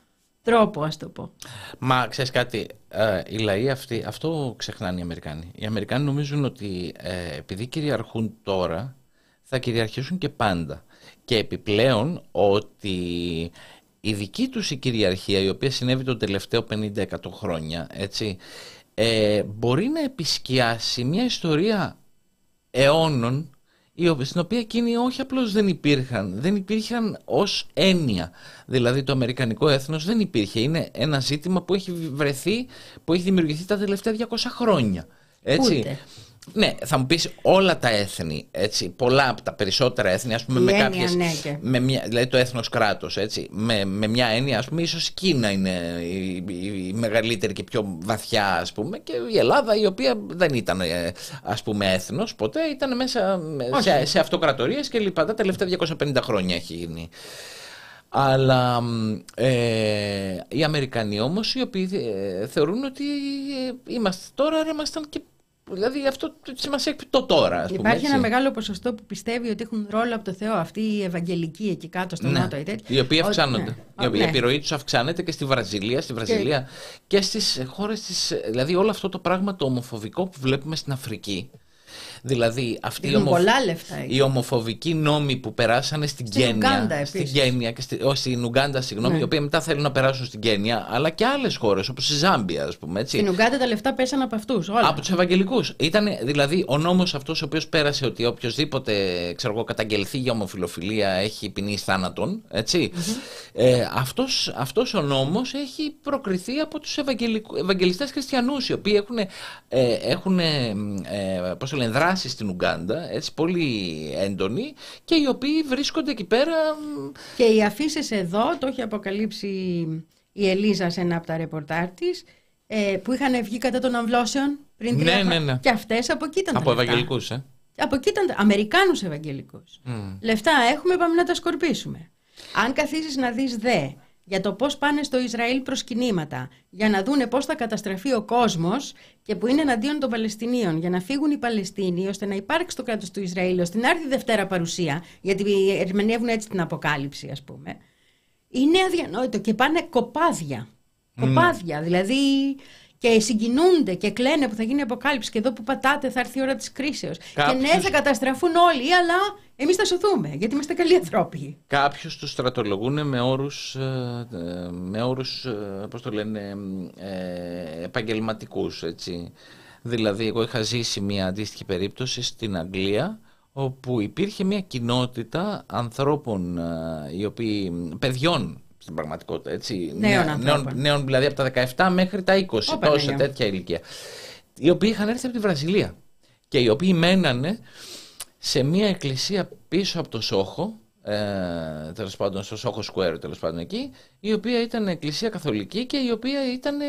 τρόπο, ας το πω. Μα ξέρεις κάτι, ε, οι λαοί αυτοί, αυτό ξεχνάνε οι Αμερικάνοι. Οι Αμερικάνοι νομίζουν ότι ε, επειδή κυριαρχούν τώρα, θα κυριαρχήσουν και πάντα. Και επιπλέον ότι η δική τους η κυριαρχία, η οποία συνέβη τον τελευταίο 50-100 χρόνια, έτσι, ε, μπορεί να επισκιάσει μια ιστορία αιώνων στην οποία εκείνοι όχι απλώς δεν υπήρχαν, δεν υπήρχαν ως έννοια. Δηλαδή το αμερικανικό έθνος δεν υπήρχε. Είναι ένα ζήτημα που έχει βρεθεί, που έχει δημιουργηθεί τα τελευταία 200 χρόνια. Έτσι. Ούτε. Ναι, θα μου πεις όλα τα έθνη, έτσι, πολλά από τα περισσότερα έθνη, ας πούμε, με κάποιες, ναι, με μια, δηλαδή το έθνος κράτος, έτσι, με, με μια έννοια, ας πούμε, ίσως η Κίνα είναι η, η, μεγαλύτερη και πιο βαθιά, ας πούμε, και η Ελλάδα, η οποία δεν ήταν, ε, ας πούμε, έθνος, ποτέ ήταν μέσα σε, σε αυτοκρατορίες και λοιπά, τα τελευταία 250 χρόνια έχει γίνει. Αλλά ε, οι Αμερικανοί όμως, οι οποίοι ε, θεωρούν ότι ε, είμαστε τώρα, ήμασταν και Δηλαδή αυτό σημασία έχει το τώρα. Ας πούμε, Υπάρχει ένα μεγάλο ποσοστό που πιστεύει ότι έχουν ρόλο από το Θεό αυτοί οι Ευαγγελικοί εκεί κάτω στο ναι. Νότο. Οι οποίοι αυξάνονται. Ναι. Η ναι. επιρροή τους αυξάνεται και στη Βραζιλία, στη Βραζιλία και, και στις χώρες της. Δηλαδή όλο αυτό το πράγμα το ομοφοβικό που βλέπουμε στην Αφρική. Δηλαδή αυτοί οι, ομοφ... οι ομοφοβικοί νόμοι που περάσανε στην, στην Κένια, στην Κένια και στη... όχι, στην Ουγκάντα, συγγνώμη, ναι. οι οποίοι μετά θέλουν να περάσουν στην Κένια, αλλά και άλλες χώρες όπως η Ζάμπια, ας πούμε. Έτσι. Στην Ουγκάντα τα λεφτά πέσαν από αυτούς. Από τους Ευαγγελικούς. Ήταν δηλαδή ο νόμος αυτός ο οποίος πέρασε ότι οποιοδήποτε ξέρω εγώ, καταγγελθεί για ομοφιλοφιλία έχει ποινή θάνατον. Έτσι. Mm-hmm. Ε, αυτός, αυτός ο νόμος έχει προκριθεί από τους ευαγγελιστές χριστιανούς οι οποίοι έχουν, ε, έχουν ε, πώς το λένε, δράση στην Ουγκάντα, έτσι πολύ έντονη και οι οποίοι βρίσκονται εκεί πέρα. Και οι αφήσεις εδώ, το έχει αποκαλύψει η Ελίζα σε ένα από τα ρεπορτάρ της, ε, που είχαν βγει κατά των αμβλώσεων πριν ναι, ναι, ναι. Και αυτές από εκεί ήταν Από Ευαγγελικούς, ε. Από εκεί ήταν Αμερικάνους Ευαγγελικούς. Mm. Λεφτά έχουμε, πάμε να τα σκορπίσουμε. Αν καθίσεις να δεις δε για το πώς πάνε στο Ισραήλ προσκυνήματα, για να δούνε πώς θα καταστραφεί ο κόσμος και που είναι εναντίον των Παλαιστινίων, για να φύγουν οι Παλαιστίνοι, ώστε να υπάρξει το κράτος του Ισραήλ, ώστε να έρθει Δευτέρα παρουσία, γιατί ερμηνεύουν έτσι την αποκάλυψη ας πούμε, είναι αδιανόητο και πάνε κοπάδια. Κοπάδια, δηλαδή και συγκινούνται και κλαίνε που θα γίνει αποκάλυψη και εδώ που πατάτε θα έρθει η ώρα της κρίσεως. Και ναι θα καταστραφούν όλοι, αλλά εμείς θα σωθούμε, γιατί είμαστε καλοί ανθρώποι. Κάποιους τους στρατολογούν με όρους, ε, ε, με όρους ε, πώς το λένε, επαγγελματικούς, έτσι. Δηλαδή, εγώ είχα ζήσει μια αντίστοιχη περίπτωση στην Αγγλία, όπου υπήρχε μια κοινότητα ανθρώπων, οι οποίοι, παιδιών στην πραγματικότητα. Έτσι. Νέων, νέων, νέων, δηλαδή από τα 17 μέχρι τα 20, τόσα τέτοια ηλικία. Οι οποίοι είχαν έρθει από τη Βραζιλία και οι οποίοι μένανε σε μια εκκλησία πίσω από το Σόχο, ε, τέλος πάντων στο Σόχο Square, τέλος πάντων εκεί, η οποία ήταν εκκλησία καθολική και η οποία ήταν, ε,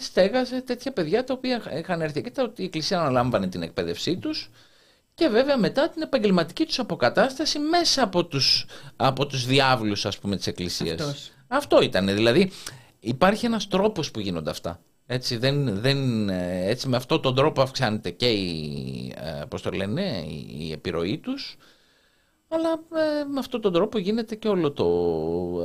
στέγαζε τέτοια παιδιά τα οποία είχαν έρθει και η εκκλησία αναλάμβανε την εκπαίδευσή τους και βέβαια μετά την επαγγελματική τους αποκατάσταση μέσα από τους, από τους διάβλους ας πούμε της Εκκλησίας. Αυτός ήταν. Δηλαδή υπάρχει ένας τρόπος που γίνονται αυτά. Έτσι, δεν, δεν, έτσι με αυτόν τον τρόπο αυξάνεται και η, ε, πώς το λένε, η επιρροή τους αλλά ε, με αυτόν τον τρόπο γίνεται και όλο το,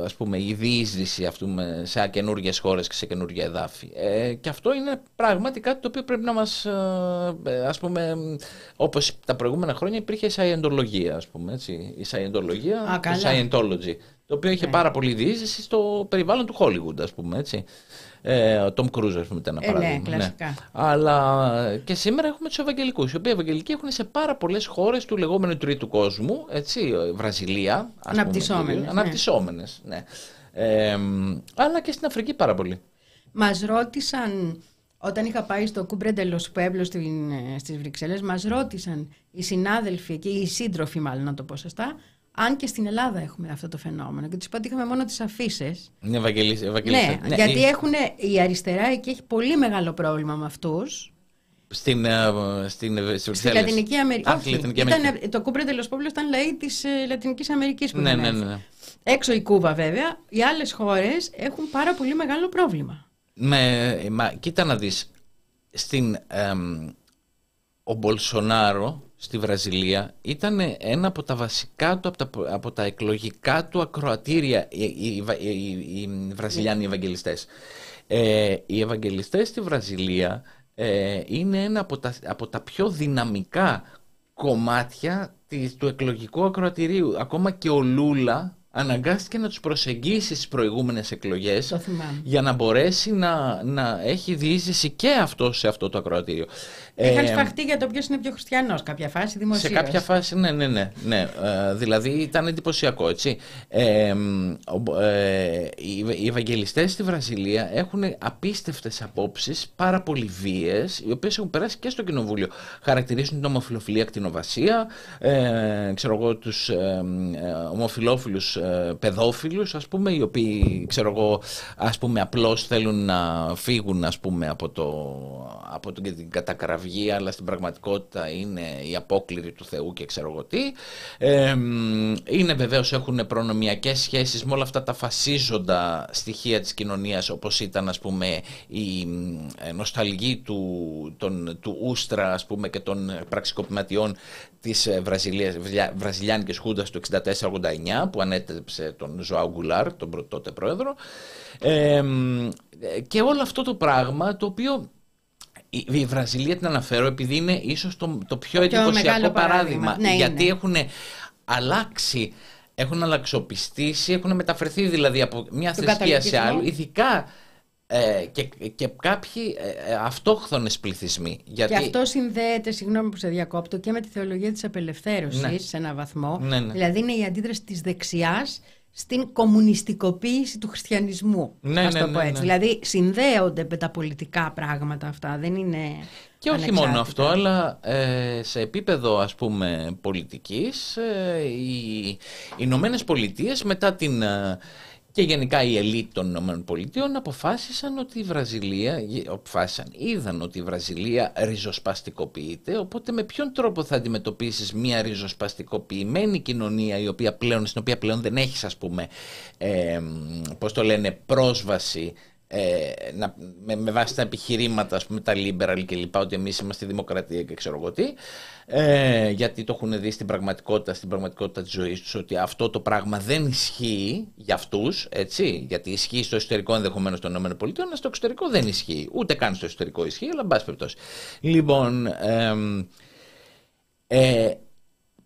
ας πούμε, η διείσδυση αυτού σε καινούργιες χώρες και σε καινούργια εδάφη. Ε, και αυτό είναι πράγματι κάτι το οποίο πρέπει να μας, ε, ε ας πούμε, όπως τα προηγούμενα χρόνια υπήρχε η σαϊεντολογία, ας πούμε, έτσι, η σαϊεντολογία, το Scientology, το οποίο είχε ναι. πάρα πολύ διείσδυση στο περιβάλλον του Hollywood, ας πούμε, έτσι. Ε, ο Τόμ Κρούζ, ας πούμε, ήταν ένα ε, ναι, παράδειγμα. Ναι, κλασικά. Ναι. Αλλά και σήμερα έχουμε τους Ευαγγελικούς, οι οποίοι Ευαγγελικοί έχουν σε πάρα πολλές χώρες του λεγόμενου τρίτου κόσμου, έτσι, Βραζιλία. Αναπτυσσόμενες. Αναπτυσσόμενες, ναι. Ε, αλλά και στην Αφρική πάρα πολύ. Μας ρώτησαν όταν είχα πάει στο Κούμπρεντε Λος Πέμπλο στις Βρυξέλλες, μας ρώτησαν οι συνάδελφοι και οι σύντροφοι μάλλον να το πω σωστά, αν και στην Ελλάδα έχουμε αυτό το φαινόμενο. Και τους είπα ότι είχαμε μόνο τις αφήσει. Ναι, Ευαγγελίστε. Ναι, ναι, γιατί έχουν, η αριστερά εκεί έχει πολύ μεγάλο πρόβλημα με αυτούς. Στην, uh, στην, στη Λατινική Αμερική. Όχι, Λατινική Αμερική. το Κούπρε Τελοσπόπουλος ήταν λαοί της uh, Λατινικής Αμερικής που ναι, ναι, ναι, ναι. Έξω η Κούβα βέβαια. Οι άλλες χώρες έχουν πάρα πολύ μεγάλο πρόβλημα. Με, μα, κοίτα να δεις, στην, ο Μπολσονάρο στη Βραζιλία ήταν ένα από τα βασικά του, από τα, από τα εκλογικά του ακροατήρια οι, οι, οι, οι Βραζιλιάνοι Ευαγγελιστές. Ε, οι Ευαγγελιστές στη Βραζιλία ε, είναι ένα από τα, από τα πιο δυναμικά κομμάτια της, του εκλογικού ακροατηρίου. Ακόμα και ο Λούλα αναγκάστηκε να τους προσεγγίσει στις προηγούμενες εκλογές για να μπορέσει να, να έχει διείσδυση και αυτό σε αυτό το ακροατήριο. Είχαν ε, σφαχτεί για το ποιος είναι πιο χριστιανός, κάποια φάση δημοσίως. Σε κάποια φάση, ναι, ναι, ναι. ναι. Ε, δηλαδή ήταν εντυπωσιακό, έτσι. Ε, ε, οι, οι Ευαγγελιστές στη Βραζιλία έχουν απίστευτες απόψεις, πάρα πολύ βίαιες, οι οποίες έχουν περάσει και στο Κοινοβούλιο. Χαρακτηρίζουν την ομοφιλοφιλία ακτινοβασία, ε, ξέρω εγώ, τους ε, ομοφιλόφιλους ε, παιδόφιλους, ας πούμε, οι οποίοι, ξέρω εγώ, ας πούμε, απλώς θέλουν να φύγουν, ας πούμε, από, το, από την κατακραυγή αλλά στην πραγματικότητα είναι η απόκληρη του Θεού και ξέρω εγώ τι. είναι βεβαίως έχουν προνομιακές σχέσεις με όλα αυτά τα φασίζοντα στοιχεία της κοινωνίας όπως ήταν ας πούμε η ε, νοσταλγή του, τον, του Ούστρα ας πούμε και των πραξικοπηματιών της ε, Βραζιλίας, βραζιλιάνικης χούντας του 64-89 που ανέτρεψε τον Ζωάου Γκουλάρ, τον τότε πρόεδρο. Ε, και όλο αυτό το πράγμα το οποίο η Βραζιλία την αναφέρω επειδή είναι ίσως το, το πιο εντυπωσιακό παράδειγμα. Ναι, γιατί έχουν αλλάξει, έχουν αλλαξοπιστήσει, έχουν μεταφερθεί δηλαδή από μια θρησκεία σε άλλη, ειδικά ε, και, και κάποιοι ε, ε αυτόχθονες πληθυσμοί. Γιατί... Και αυτό συνδέεται, συγγνώμη που σε διακόπτω, και με τη θεολογία της απελευθέρωσης ναι. σε έναν βαθμό. Ναι, ναι. Δηλαδή είναι η αντίδραση της δεξιάς στην κομμουνιστικοποίηση του χριστιανισμού. Ναι, το ναι, πω ναι, έτσι. Ναι. Δηλαδή συνδέονται με τα πολιτικά πράγματα αυτά. Δεν είναι. Και όχι μόνο αυτό, αλλά ε, σε επίπεδο ας πούμε πολιτικής, ε, οι Ηνωμένες Πολιτείες μετά την ε, και γενικά η ελίτ των ΗΠΑ αποφάσισαν ότι η Βραζιλία, αποφάσισαν, είδαν ότι η Βραζιλία ριζοσπαστικοποιείται, οπότε με ποιον τρόπο θα αντιμετωπίσεις μια ριζοσπαστικοποιημένη κοινωνία η οποία πλέον, στην οποία πλέον δεν έχεις ας πούμε, ε, πώς το λένε, πρόσβαση ε, να, με, με, βάση τα επιχειρήματα, ας πούμε, τα liberal και λοιπά, ότι εμείς είμαστε δημοκρατία και ξέρω εγώ τι, ε, γιατί το έχουν δει στην πραγματικότητα, στην πραγματικότητα της ζωής τους, ότι αυτό το πράγμα δεν ισχύει για αυτούς, έτσι, γιατί ισχύει στο εσωτερικό ενδεχομένως των ΗΠΑ, αλλά στο εξωτερικό δεν ισχύει, ούτε καν στο εσωτερικό ισχύει, αλλά μπας περιπτώσει. Λοιπόν, ε, ε,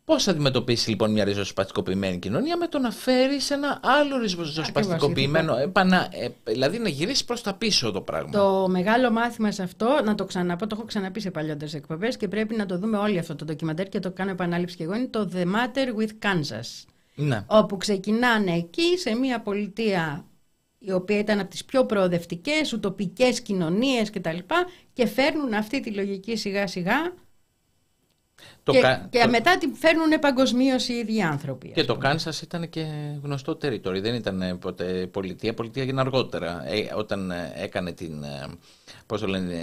Πώς θα αντιμετωπίσει λοιπόν μια ριζοσπαστικοποιημένη κοινωνία με το να φέρει ένα άλλο ριζοσπαστικοποιημένο. Επανα... Ε, δηλαδή να γυρίσεις προς τα πίσω το πράγμα. Το μεγάλο μάθημα σε αυτό, να το ξαναπώ, το έχω ξαναπεί σε παλιότερες εκπομπές και πρέπει να το δούμε όλοι αυτό το ντοκιμαντέρ και το κάνω επανάληψη και εγώ. Είναι το The Matter with Kansas. Ναι. Όπου ξεκινάνε εκεί σε μια πολιτεία η οποία ήταν από τις πιο προοδευτικές, ουτοπικές κοινωνίες κτλ. Και, και φέρνουν αυτή τη λογική σιγά σιγά το και, και μετά την φέρνουν παγκοσμίως οι ίδιοι άνθρωποι. Και το Κάνσα ήταν και γνωστό territory. Δεν ήταν ποτέ πολιτεία. Πολιτεία έγινε αργότερα. Ε, όταν ε, έκανε την. Ε, Πώς το λένε.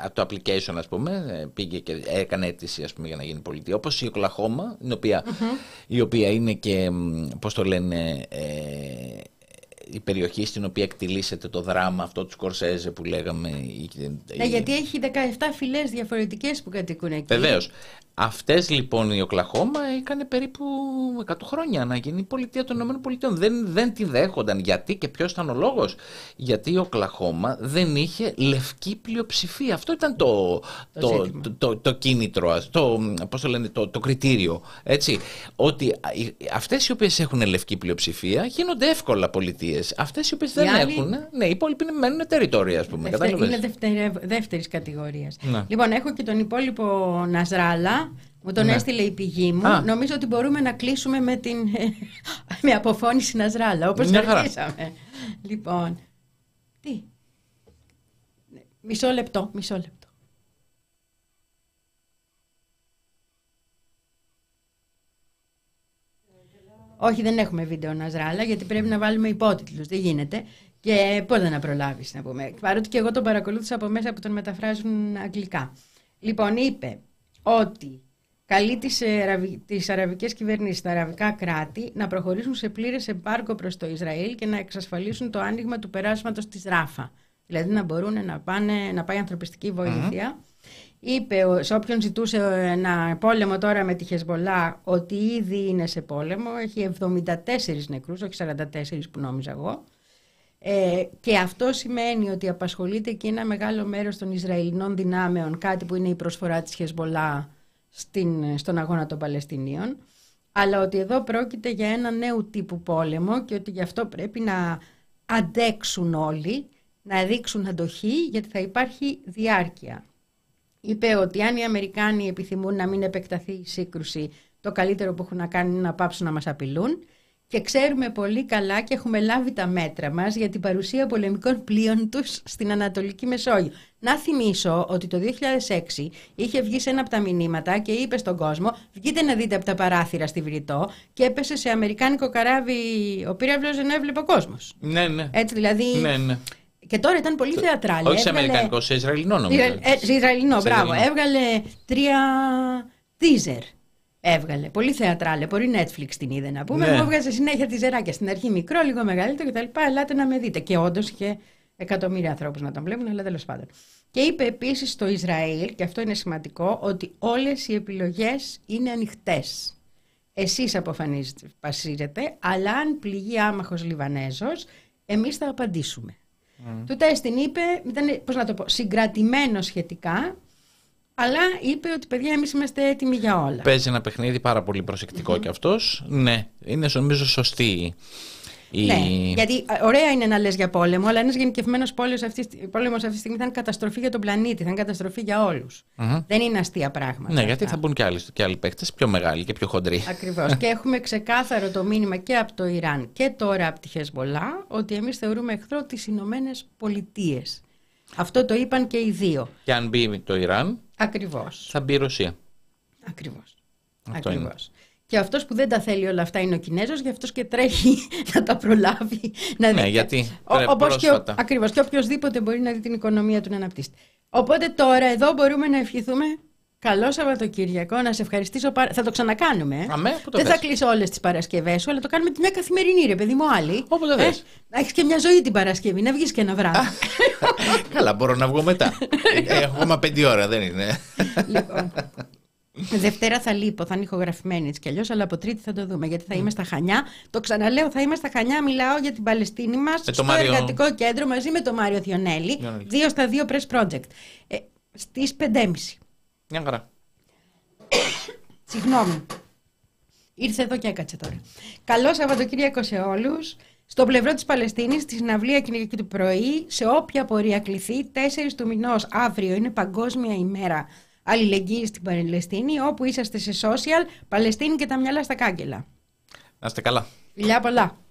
Ε, το application, ας πούμε, πήγε και έκανε αίτηση ας πούμε, για να γίνει πολιτεία. Όπως η Οκλαχώμα, η οποία, η οποία είναι και. Πώς το λένε η περιοχή στην οποία εκτιλήσεται το δράμα αυτό του Σκορσέζε που λέγαμε. Ναι, γιατί έχει 17 φυλές διαφορετικές που κατοικούν εκεί. Βεβαίως. Αυτές λοιπόν η Οκλαχώμα έκανε περίπου 100 χρόνια να γίνει η πολιτεία των ΗΠΑ. Δεν, δεν τη δέχονταν. Γιατί και ποιος ήταν ο λόγος; Γιατί η Οκλαχώμα δεν είχε λευκή πλειοψηφία. Αυτό ήταν το, το, το, το, το κίνητρο, το, πώς το, λένε, το, το κριτήριο. Έτσι. Ότι αυτές οι οποίες έχουν λευκή πλειοψηφία γίνονται εύκολα πολιτείες. Αυτές οι οποίες δεν άλλοι... έχουν, ναι, οι υπόλοιποι μένουν territory ας πούμε. Δευτε, είναι δεύτερη, δεύτερης κατηγορίας. Ναι. Λοιπόν, έχω και τον υπόλοιπο Ναζράλα μου τον ναι. έστειλε η πηγή μου. Νομίζω ότι μπορούμε να κλείσουμε με, την, με αποφώνηση Ναζράλα, όπως το αρχίσαμε. Λοιπόν, τι; Μισό λεπτό, μισό λεπτό. Όχι, δεν έχουμε βίντεο Ναζράλα, γιατί πρέπει να βάλουμε υπότιτλους. Δεν γίνεται. Και πότε να προλάβεις, να πούμε. Παρότι και εγώ τον παρακολούθησα από μέσα που τον μεταφράζουν αγγλικά. Λοιπόν, είπε ότι καλεί τις, τις αραβικές κυβερνήσεις, τα αραβικά κράτη, να προχωρήσουν σε πλήρες εμπάρκο προς το Ισραήλ και να εξασφαλίσουν το άνοιγμα του περάσματος της Ράφα. Δηλαδή να μπορούν να, πάνε, να πάει ανθρωπιστική βοήθεια. Είπε σε όποιον ζητούσε ένα πόλεμο τώρα με τη Χεσμολά ότι ήδη είναι σε πόλεμο. Έχει 74 νεκρούς, όχι 44 που νόμιζα εγώ. Ε, και αυτό σημαίνει ότι απασχολείται και ένα μεγάλο μέρος των Ισραηλινών δυνάμεων, κάτι που είναι η προσφορά της Χεσμολά στην, στον αγώνα των Παλαιστινίων, αλλά ότι εδώ πρόκειται για ένα νέο τύπου πόλεμο και ότι γι' αυτό πρέπει να αντέξουν όλοι, να δείξουν αντοχή, γιατί θα υπάρχει διάρκεια. Είπε ότι αν οι Αμερικάνοι επιθυμούν να μην επεκταθεί η σύγκρουση, το καλύτερο που έχουν να κάνουν είναι να πάψουν να μας απειλούν και ξέρουμε πολύ καλά και έχουμε λάβει τα μέτρα μας για την παρουσία πολεμικών πλοίων τους στην Ανατολική Μεσόγειο. Να θυμίσω ότι το 2006 είχε βγει σε ένα από τα μηνύματα και είπε στον κόσμο βγείτε να δείτε από τα παράθυρα στη Βρυτό και έπεσε σε αμερικάνικο καράβι ο πύραυλος ενώ έβλεπε ο κόσμος. Ναι, ναι. Έτσι δηλαδή... Ναι, ναι. Και τώρα ήταν πολύ θεατράλη. Όχι σε αμερικανικό, σε Ισραηλινό νομίζω. Ε, σε Ισραηλινό, μπράβο. Έβγαλε τρία teaser έβγαλε. Πολύ θεατράλε. Μπορεί Netflix την είδε να πούμε. Ναι. Μου έβγαζε συνέχεια τη ζεράκια. Στην αρχή μικρό, λίγο μεγαλύτερο κτλ. Ελάτε να με δείτε. Και όντως είχε εκατομμύρια ανθρώπους να τον βλέπουν, αλλά τέλος πάντων. Και είπε επίσης στο Ισραήλ, και αυτό είναι σημαντικό, ότι όλες οι επιλογές είναι ανοιχτές. Εσείς αποφασίζετε, αλλά αν πληγεί άμαχος Λιβανέζος, εμείς θα απαντήσουμε. Mm. Του τέστην είπε, ήταν, πώς να το πω, συγκρατημένο σχετικά, αλλά είπε ότι παιδιά εμείς είμαστε έτοιμοι για όλα. Παίζει ένα παιχνίδι πάρα πολύ προσεκτικό mm-hmm. κι αυτός. Ναι, είναι νομίζω σωστή η... Ναι, γιατί ωραία είναι να λες για πόλεμο, αλλά ένας γενικευμένος πόλεμος αυτής, πόλεμος αυτής τη στιγμή θα είναι καταστροφή για τον πλανήτη, θα είναι καταστροφή για όλους. Mm-hmm. Δεν είναι αστεία πράγματα. Ναι, αυτά. γιατί θα μπουν και άλλοι, και άλλοι παίκτες, πιο μεγάλοι και πιο χοντροί. Ακριβώς. και έχουμε ξεκάθαρο το μήνυμα και από το Ιράν και τώρα από τη Χεσμολά ότι εμείς θεωρούμε εχθρό τις Ηνωμένε Πολιτείες. Αυτό το είπαν και οι δύο. Και αν μπει το Ιράν, Ακριβώς. θα μπει η Ρωσία. Ακριβώς. Αυτό Ακριβώς. Και αυτός που δεν τα θέλει όλα αυτά είναι ο Κινέζος, γι' αυτός και τρέχει να τα προλάβει. Να ναι, γιατί Όπως και, ακριβώς, και οποιοδήποτε μπορεί να δει την οικονομία του να αναπτύσσεται. Οπότε τώρα εδώ μπορούμε να ευχηθούμε Καλό Σαββατοκύριακο, να σε ευχαριστήσω πάρα Θα το ξανακάνουμε. Ε. Αμέ, το Δεν θα κλείσω όλες τις Παρασκευές σου, αλλά το κάνουμε τη μια καθημερινή, ρε παιδί μου, άλλη. Όποτε ε, Να έχεις και μια ζωή την Παρασκευή, να βγεις και ένα βράδυ. Καλά, μπορώ να βγω μετά. Έχω ακόμα πέντε ώρα, δεν είναι. Λοιπόν. Δευτέρα θα λείπω, θα είναι ηχογραφημένη έτσι κι αλλιώς, αλλά από Τρίτη θα το δούμε. Γιατί θα είμαι στα Χανιά. Το ξαναλέω, θα είμαι στα Χανιά. Μιλάω για την Παλαιστίνη μας στο Μάριο... εργατικό κέντρο μαζί με τον Μάριο Θιονέλη. Δύο στα δύο press project. Ε, Στις 5.30. Μια χαρά. Συγγνώμη. Ήρθε εδώ και έκατσε τώρα. Καλό Σαββατοκύριακο σε όλους. Στο πλευρό της Παλαιστίνης, στη συναυλία Κυριακή του πρωί, σε όποια πορεία κληθεί, 4 του μηνός αύριο είναι Παγκόσμια ημέρα αλληλεγγύη στην Παλαιστίνη, όπου είσαστε σε social, Παλαιστίνη και τα μυαλά στα κάγκελα. Να είστε καλά. Φιλιά πολλά.